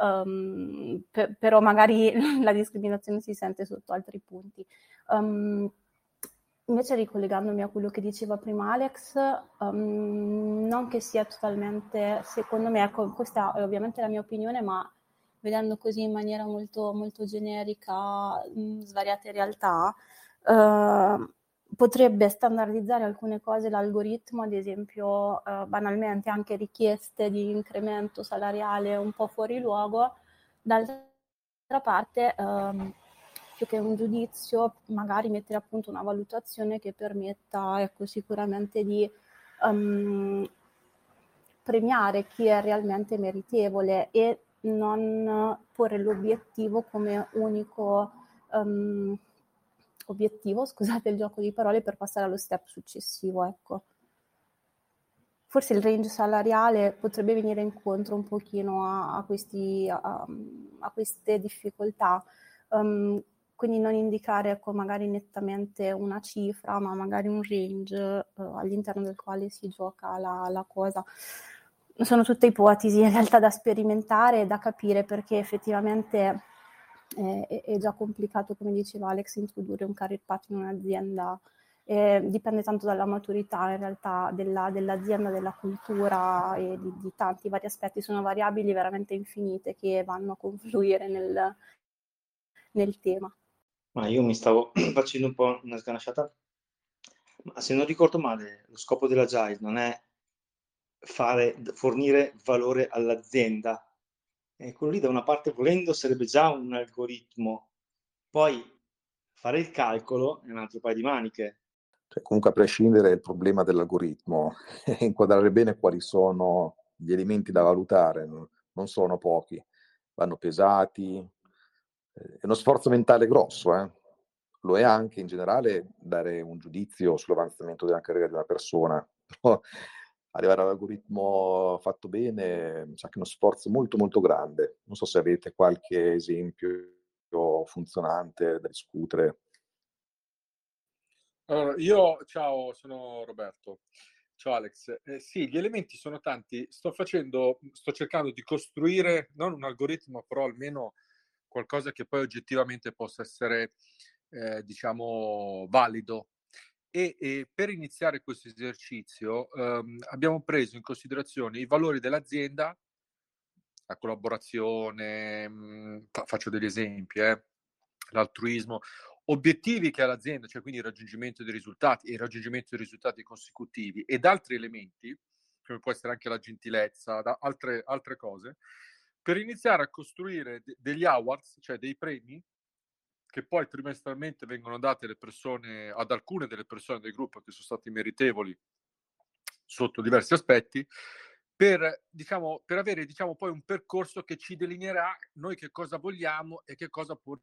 Speaker 8: um, per, però magari [LAUGHS] la discriminazione si sente sotto altri punti. Um, invece ricollegandomi a quello che diceva prima Alex, um, non che sia totalmente, secondo me, ecco, questa è ovviamente la mia opinione, ma vedendo così in maniera molto, molto generica mh, svariate realtà, uh, potrebbe standardizzare alcune cose l'algoritmo, ad esempio eh, banalmente anche richieste di incremento salariale un po' fuori luogo, d'altra parte ehm, più che un giudizio magari mettere appunto una valutazione che permetta ecco, sicuramente di um, premiare chi è realmente meritevole e non porre l'obiettivo come unico um, obiettivo, scusate il gioco di parole, per passare allo step successivo, ecco. Forse il range salariale potrebbe venire incontro un pochino a, a, questi, a, a queste difficoltà, um, quindi non indicare ecco, magari nettamente una cifra, ma magari un range uh, all'interno del quale si gioca la, la cosa sono tutte ipotesi in realtà da sperimentare e da capire perché effettivamente eh, è, già complicato, come diceva Alex, introdurre un career path in un'azienda. Eh, dipende tanto dalla maturità in realtà della, dell'azienda, della cultura e di, di, tanti vari aspetti. Sono variabili veramente infinite che vanno a confluire nel, nel tema.
Speaker 7: Ma io mi stavo [CLEARS THROAT] facendo un po' una sganasciata. Ma se non ricordo male, lo scopo della JAI non è fare, fornire valore all'azienda, e quello lì da una parte volendo sarebbe già un algoritmo, poi fare il calcolo è un altro paio di maniche.
Speaker 3: Cioè, comunque a prescindere il problema dell'algoritmo, [LAUGHS] inquadrare bene quali sono gli elementi da valutare, non sono pochi, vanno pesati, è uno sforzo mentale grosso, eh? lo è anche in generale dare un giudizio sull'avanzamento della carriera di una persona, [LAUGHS] però arrivare all'algoritmo fatto bene, mi sa che è uno sforzo molto molto grande. Non so se avete qualche esempio funzionante da discutere.
Speaker 9: Allora, io, ciao, sono Roberto. Ciao Alex. Eh, sì, gli elementi sono tanti. Sto facendo, sto cercando di costruire non un algoritmo, però almeno qualcosa che poi oggettivamente possa essere, eh, diciamo, valido. E, e, per iniziare questo esercizio ehm, abbiamo preso in considerazione i valori dell'azienda, la collaborazione, mh, mhmm, faccio degli esempi, eh, l'altruismo, obiettivi che ha l'azienda, cioè quindi il raggiungimento dei risultati e il raggiungimento dei risultati consecutivi ed altri elementi, come può essere anche la gentilezza, altre, altre cose, per iniziare a costruire de- degli awards, cioè dei premi che poi trimestralmente vengono date persone, ad alcune delle persone del gruppo che sono stati meritevoli sotto diversi aspetti, per, diciamo, per avere diciamo, poi un percorso che ci delineerà noi che cosa vogliamo e che cosa può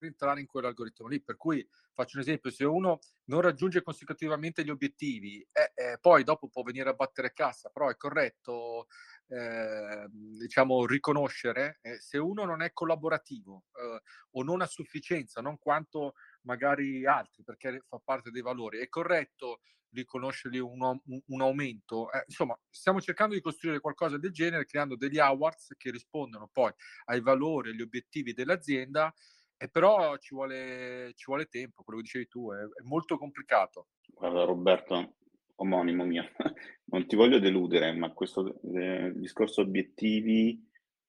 Speaker 9: entrare in quell'algoritmo lì. Per cui faccio un esempio: se uno non raggiunge consecutivamente gli obiettivi, eh, eh, poi dopo può venire a battere cassa, però è corretto eh, diciamo, riconoscere eh, se uno non è collaborativo eh, o non a sufficienza, non quanto magari altri, perché fa parte dei valori. È corretto riconoscergli un, un, un aumento. Eh, insomma, stiamo cercando di costruire qualcosa del genere, creando degli awards che rispondono poi ai valori e agli obiettivi dell'azienda e però ci vuole, ci vuole tempo, quello che dicevi tu, è, è molto complicato.
Speaker 6: Guarda Roberto, omonimo mio, [LAUGHS] non ti voglio deludere, ma questo eh, discorso obiettivi,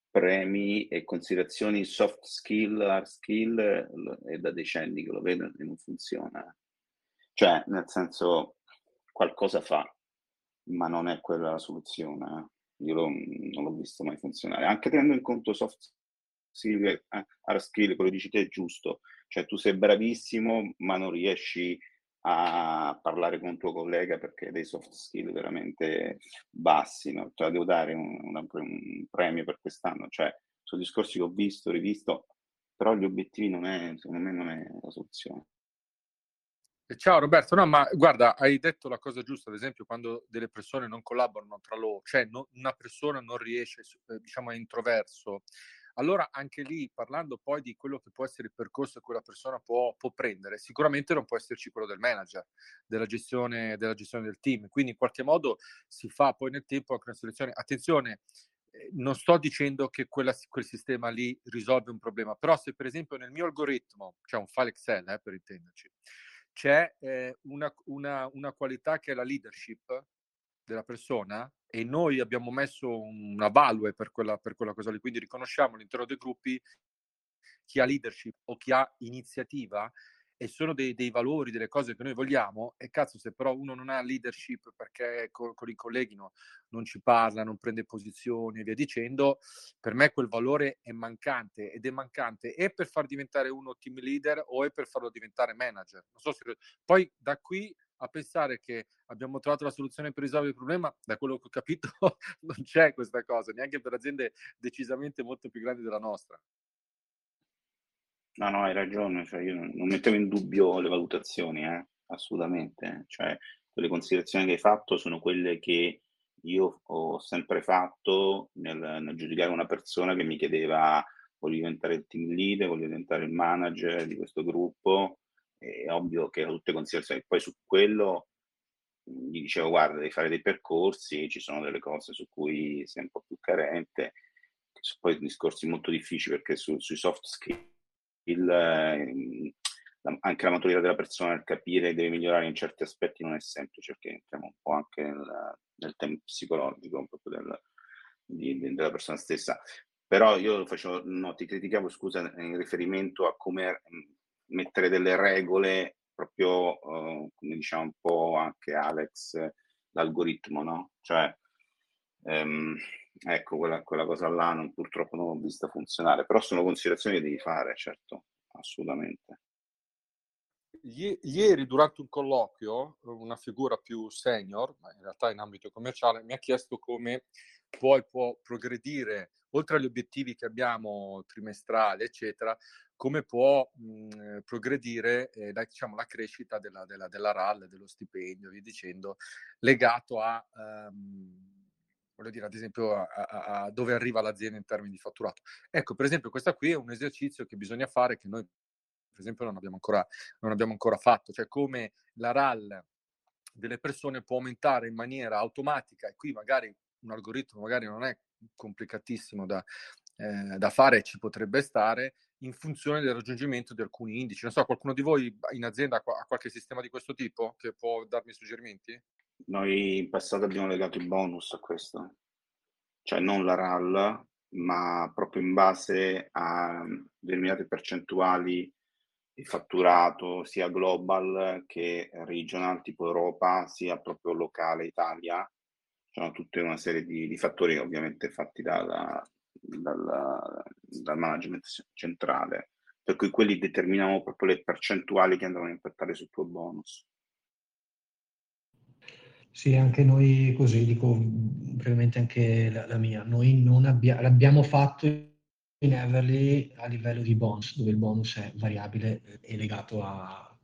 Speaker 6: premi e considerazioni soft skill, hard skill è da decenni che lo vedo e non funziona. Cioè, nel senso, qualcosa fa, ma non è quella la soluzione. Io lo, non l'ho visto mai funzionare. Anche tenendo in conto soft skill, eh, hard skill, quello che dici te è giusto, cioè tu sei bravissimo ma non riesci a parlare con un tuo collega perché dei soft skill veramente bassi, no? cioè devo dare un, un, un, premio per quest'anno, cioè sono discorsi che ho visto, rivisto, però gli obiettivi non è, secondo me non è la soluzione.
Speaker 9: Ciao Roberto, no, ma guarda, hai detto la cosa giusta, ad esempio, quando delle persone non collaborano tra loro, cioè no, una persona non riesce, eh, diciamo, è introverso, allora anche lì, parlando poi di quello che può essere il percorso che quella persona può, può prendere, sicuramente non può esserci quello del manager, della gestione, della gestione del team. Quindi in qualche modo si fa poi nel tempo anche una selezione. Attenzione, eh, non sto dicendo che quella, quel sistema lì risolve un problema, però se per esempio nel mio algoritmo, c'è cioè un file Excel eh, per intenderci, c'è eh, una, una, una qualità che è la leadership della persona, e noi abbiamo messo una value per quella, per quella cosa lì, quindi riconosciamo all'interno dei gruppi chi ha leadership o chi ha iniziativa e sono dei, dei, valori, delle cose che noi vogliamo e cazzo se però uno non ha leadership perché con, con i colleghi no, non ci parla, non prende posizioni e via dicendo, per me quel valore è mancante ed è mancante e per far diventare uno team leader o è per farlo diventare manager. Non so se... Poi da qui a pensare che abbiamo trovato la soluzione per risolvere il problema, da quello che ho capito [LAUGHS] non c'è questa cosa, neanche per aziende decisamente molto più grandi della nostra.
Speaker 6: No, no, hai ragione, cioè io non mettevo in dubbio le valutazioni, eh? assolutamente. Cioè, quelle considerazioni che hai fatto sono quelle che io ho sempre fatto nel, nel giudicare una persona che mi chiedeva voglio diventare il team leader, voglio diventare il manager di questo gruppo è ovvio che ho tutte considerazioni. Poi su quello gli dicevo, guarda, devi fare dei percorsi, ci sono delle cose su cui sei un po' più carente, poi discorsi molto difficili perché su, sui soft skill eh, anche la maturità della persona nel capire che deve migliorare in certi aspetti non è semplice perché entriamo un po' anche nel, nel tema psicologico proprio del, di, della persona stessa. Però io facevo, no, ti criticavo, scusa, in riferimento a come mettere delle regole proprio, uh, come diciamo un po' anche Alex, l'algoritmo, no? Cioè, um, ecco, quella, quella, cosa là non, purtroppo non l'ho vista funzionare, però sono considerazioni che devi fare, certo, assolutamente.
Speaker 9: ieri durante un colloquio una figura più senior, ma in realtà in ambito commerciale, mi ha chiesto come poi può progredire, oltre agli obiettivi che abbiamo trimestrali, eccetera, come può mh, progredire eh, la, diciamo, la, crescita della, della, della, RAL, dello stipendio, via dicendo, legato a, um, voglio dire, ad esempio, a, a, a, dove arriva l'azienda in termini di fatturato. Ecco, per esempio, questo qui è un esercizio che bisogna fare, che noi, per esempio, non abbiamo ancora, non abbiamo ancora fatto, cioè come la RAL delle persone può aumentare in maniera automatica e qui magari un algoritmo magari non è complicatissimo da, eh, da fare, ci potrebbe stare, in funzione del raggiungimento di alcuni indici. Non so, qualcuno di voi in azienda ha qualche sistema di questo tipo che può darmi suggerimenti?
Speaker 6: Noi in passato abbiamo legato i bonus a questo, cioè non la RAL, ma proprio in base a determinate percentuali di fatturato sia global che regional tipo Europa, sia proprio locale Italia. Sono tutte una serie di, di fattori ovviamente fatti da, da, dal, dal management centrale, per cui quelli determinano proprio le percentuali che andranno a impattare sul tuo bonus.
Speaker 4: Sì, anche noi così, dico brevemente anche la, la mia, noi non abbia, l'abbiamo fatto in Everly a livello di bonus, dove il bonus è variabile e legato a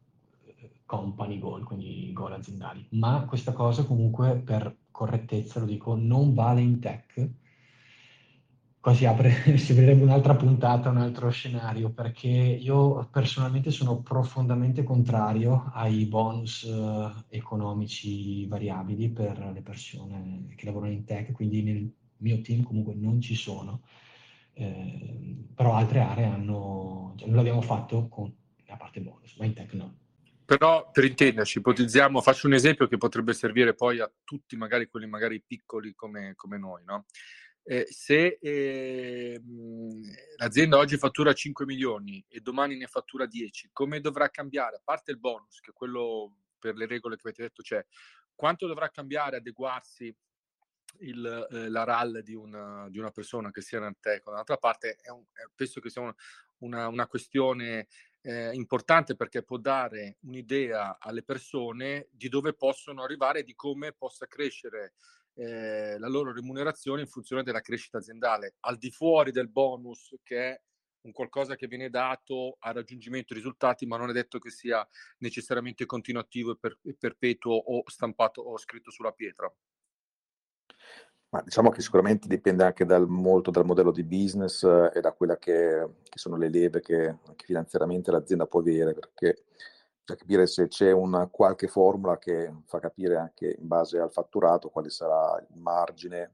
Speaker 4: eh, company goal, quindi goal aziendali. Ma questa cosa comunque per correttezza lo dico, non vale in tech, Qua si apre, [LAUGHS] si aprirebbe un'altra puntata, un altro scenario, perché io personalmente sono profondamente contrario ai bonus eh, economici variabili per le persone che lavorano in tech, quindi nel mio team comunque non ci sono, eh, però altre aree hanno, cioè, noi l'abbiamo fatto con la parte bonus, ma in tech no.
Speaker 9: Però per intenderci, ipotizziamo, faccio un esempio che potrebbe servire poi a tutti, magari quelli magari piccoli come, come noi, no? eh, se eh, l'azienda oggi fattura 5 milioni e domani ne fattura 10, come dovrà cambiare? A parte il bonus, che quello per le regole che avete detto c'è, quanto dovrà cambiare, adeguarsi il, eh, la RAL di una, di una, persona che sia nel tech? Dall'altra parte è un, è, penso che sia un, una, una, questione eh, importante perché può dare un'idea alle persone di dove possono arrivare e di come possa crescere eh, la loro remunerazione in funzione della crescita aziendale, al di fuori del bonus che è un qualcosa che viene dato a raggiungimento di risultati, ma non è detto che sia necessariamente continuativo e, per, e perpetuo o stampato o scritto sulla pietra.
Speaker 3: Ma diciamo che sicuramente dipende anche dal, molto dal modello di business eh, e da quelle che, che, sono le leve che anche finanziariamente l'azienda può avere, perché da capire se c'è una qualche formula che fa capire anche in base al fatturato quale sarà il margine,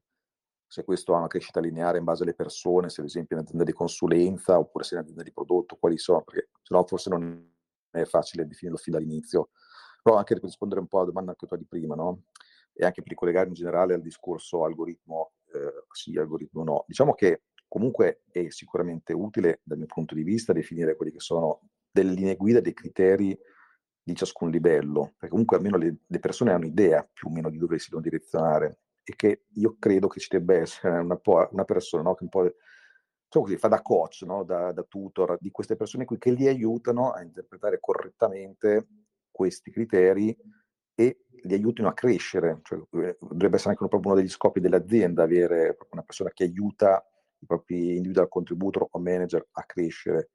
Speaker 3: se questo ha una crescita lineare in base alle persone, se ad esempio è un'azienda di consulenza oppure se è un'azienda di prodotto, quali sono, perché sennò forse non è facile definirlo fin dall'inizio. Però anche per rispondere un po' alla domanda anche tua di prima, no? E anche per ricollegare in generale al discorso algoritmo eh, sì, algoritmo no. Diciamo che comunque è sicuramente utile dal mio punto di vista definire quelli che sono delle linee guida, dei criteri di ciascun livello, perché comunque almeno le, le, persone hanno idea più o meno di dove si devono direzionare e che io credo che ci debba essere [LAUGHS] una, una persona no, che un po' diciamo così, fa da coach, no, da, da, tutor di queste persone qui che li aiutano a interpretare correttamente questi criteri e li aiutino a crescere. Cioè, eh, dovrebbe essere anche proprio uno degli scopi dell'azienda avere una persona che aiuta i propri individual contributor o manager a crescere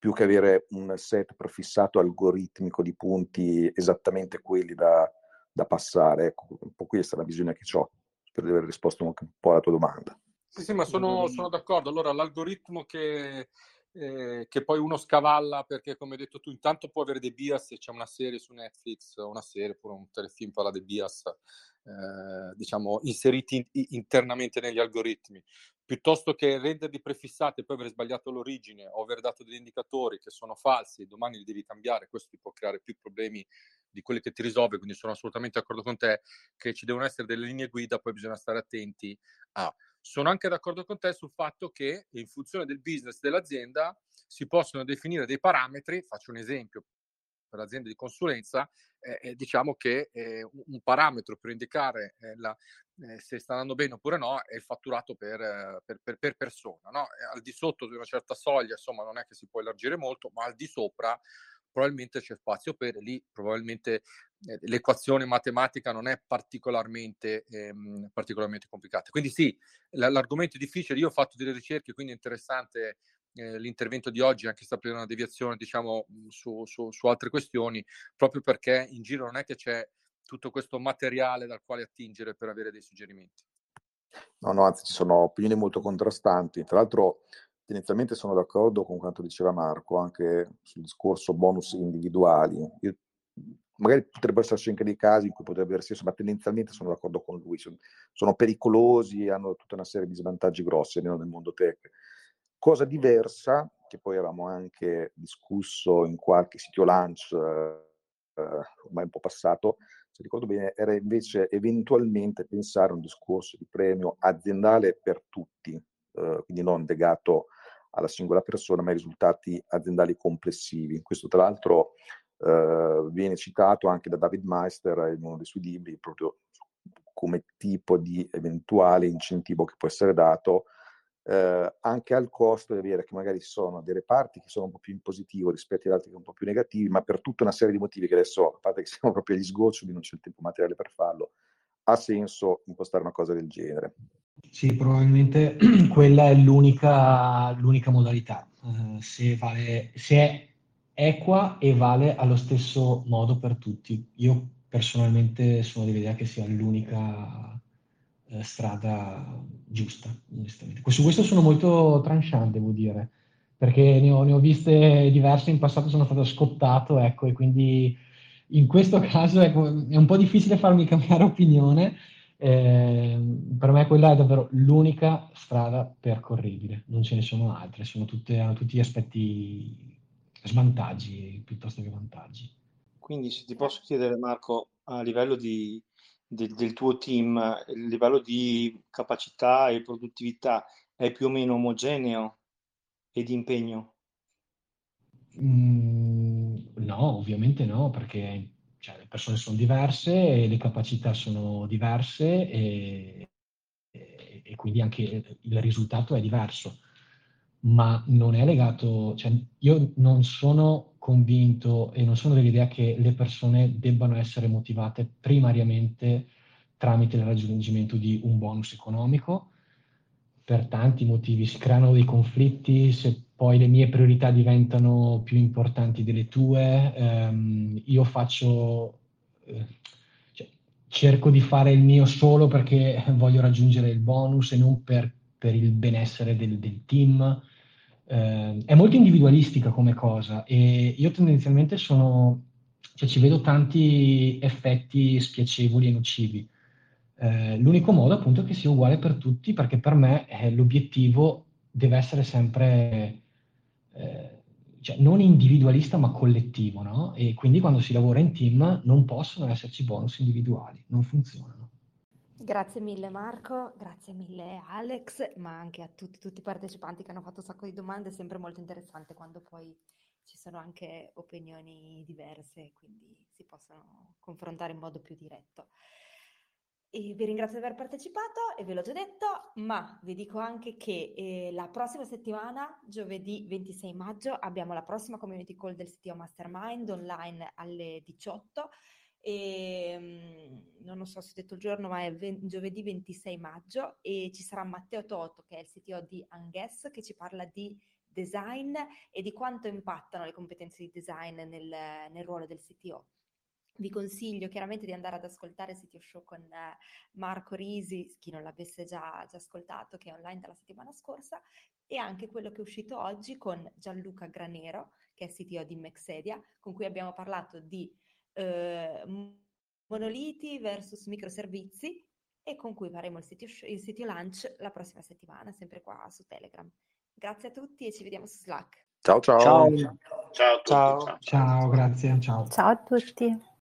Speaker 3: più che avere un set prefissato algoritmico di punti esattamente quelli da, da passare. Ecco, un po' questa è la visione che ho. Spero di aver risposto un po' alla tua domanda.
Speaker 9: Sì, sì, ma sono, sono d'accordo. Allora, l'algoritmo che, eh, che poi uno scavalla perché, come hai detto tu, intanto può avere dei bias se c'è una serie su Netflix, una serie, oppure un telefilm parla dei bias, eh, diciamo, inseriti in, internamente negli algoritmi piuttosto che renderli prefissati e poi aver sbagliato l'origine o aver dato degli indicatori che sono falsi e domani li devi cambiare, questo ti può creare più problemi di quelli che ti risolve, quindi sono assolutamente d'accordo con te che ci devono essere delle linee guida, poi bisogna stare attenti a. Sono anche d'accordo con te sul fatto che in funzione del business dell'azienda si possono definire dei parametri, faccio un esempio per l'azienda di consulenza, eh, eh diciamo che eh, un parametro per indicare eh, la, eh, se sta andando bene oppure no è il fatturato per, eh, per, per, per persona. No? al di sotto di una certa soglia, insomma, non è che si può elargire molto, ma al di sopra probabilmente c'è spazio per lì, probabilmente eh, l'equazione matematica non è particolarmente, ehm, particolarmente complicata. Quindi sì, l- l'argomento è difficile, io ho fatto delle ricerche, quindi è interessante eh, l'intervento di oggi, anche se per una deviazione diciamo su, su, su altre questioni, proprio perché in giro non è che c'è tutto questo materiale dal quale attingere per avere dei suggerimenti.
Speaker 3: No, no, anzi ci sono opinioni molto contrastanti. Tra l'altro tendenzialmente sono d'accordo con quanto diceva Marco anche sul discorso bonus individuali. Io, magari potrebbero esserci anche dei casi in cui potrebbe aver senso, ma tendenzialmente sono d'accordo con lui. Sono, sono pericolosi, hanno tutta una serie di svantaggi grossi almeno nel mondo tech. Cosa diversa, che poi avevamo anche discusso in qualche sito lunch eh, ormai un po' passato, se ricordo bene, era invece eventualmente pensare a un discorso di premio aziendale per tutti, eh, quindi non legato alla singola persona, ma ai risultati aziendali complessivi. Questo tra l'altro eh, viene citato anche da David Meister in uno dei suoi libri, proprio come tipo di eventuale incentivo che può essere dato eh, anche al costo di avere che magari sono delle parti che sono un po' più in positivo rispetto ad altre che sono un po' più negativi, ma per tutta una serie di motivi che adesso, a parte che [LAUGHS] siamo proprio agli sgoccioli, non c'è il tempo materiale per farlo, ha senso impostare una cosa del genere.
Speaker 4: Sì, probabilmente [CLEARS THROAT] quella è l'unica, l'unica modalità. Uh, se, vale, se è equa e vale allo stesso modo per tutti. Io personalmente sono dell'idea che sia l'unica eh, strada giusta, onestamente. Su questo sono molto tranchant, devo dire, perché ne ho, ne ho viste diverse in passato, sono stato scottato, ecco, e quindi in questo [LAUGHS] caso ecco, è un po' difficile farmi cambiare opinione. Eh, per me quella è davvero l'unica strada percorribile, non ce ne sono altre, sono tutte, tutti gli aspetti svantaggi piuttosto che vantaggi.
Speaker 7: Quindi se ti posso chiedere Marco, a livello di, del, del tuo team, il livello di capacità e produttività è più o meno omogeneo e di impegno?
Speaker 4: Mm, no, ovviamente no, perché cioè, le persone sono diverse, le capacità sono diverse e, e, e, quindi anche il risultato è diverso. Ma non è legato, cioè, io non sono convinto e non sono dell'idea che le persone debbano essere motivate primariamente tramite il raggiungimento di un bonus economico. Per tanti motivi si creano dei conflitti, se poi le mie priorità diventano più importanti delle tue, ehm, io faccio, eh, cioè, cerco di fare il mio solo perché voglio raggiungere il bonus e non per, per il benessere del, del team eh, è molto individualistica come cosa e io tendenzialmente sono, cioè ci vedo tanti effetti spiacevoli e nocivi. Eh, l'unico modo appunto è che sia uguale per tutti perché per me eh, l'obiettivo deve essere sempre eh, cioè, non individualista ma collettivo, no? E quindi quando si lavora in team non possono esserci bonus individuali, non funzionano.
Speaker 2: Grazie mille Marco, grazie mille Alex, ma anche a tutti, tutti i partecipanti che hanno fatto un sacco di domande, è sempre molto interessante quando poi ci sono anche opinioni diverse, quindi si possono confrontare in modo più diretto. E vi ringrazio di aver partecipato e ve l'ho già detto, ma vi dico anche che eh, la prossima settimana, giovedì 26 maggio, abbiamo la prossima community call del CTO Mastermind online alle 18 e, ehm, non so se ho detto il giorno, ma è ve- giovedì 26 maggio e ci sarà Matteo Toto, che è il CTO di Anguess, che ci parla di design e di quanto impattano le competenze di design nel, nel ruolo del CTO. Vi consiglio chiaramente di andare ad ascoltare il CTO Show con uh, Marco Risi, chi non l'avesse già, già, ascoltato, che è online dalla settimana scorsa, e anche quello che è uscito oggi con Gianluca Granero, che è CTO di Mexedia, con cui abbiamo parlato di eh, monoliti versus microservizi e con cui faremo il sito, il sito launch la prossima settimana, sempre qua su Telegram. Grazie a tutti e ci vediamo su Slack.
Speaker 3: Ciao ciao.
Speaker 7: Ciao,
Speaker 6: ciao,
Speaker 7: ciao.
Speaker 4: ciao, ciao grazie, ciao.
Speaker 8: Ciao a tutti.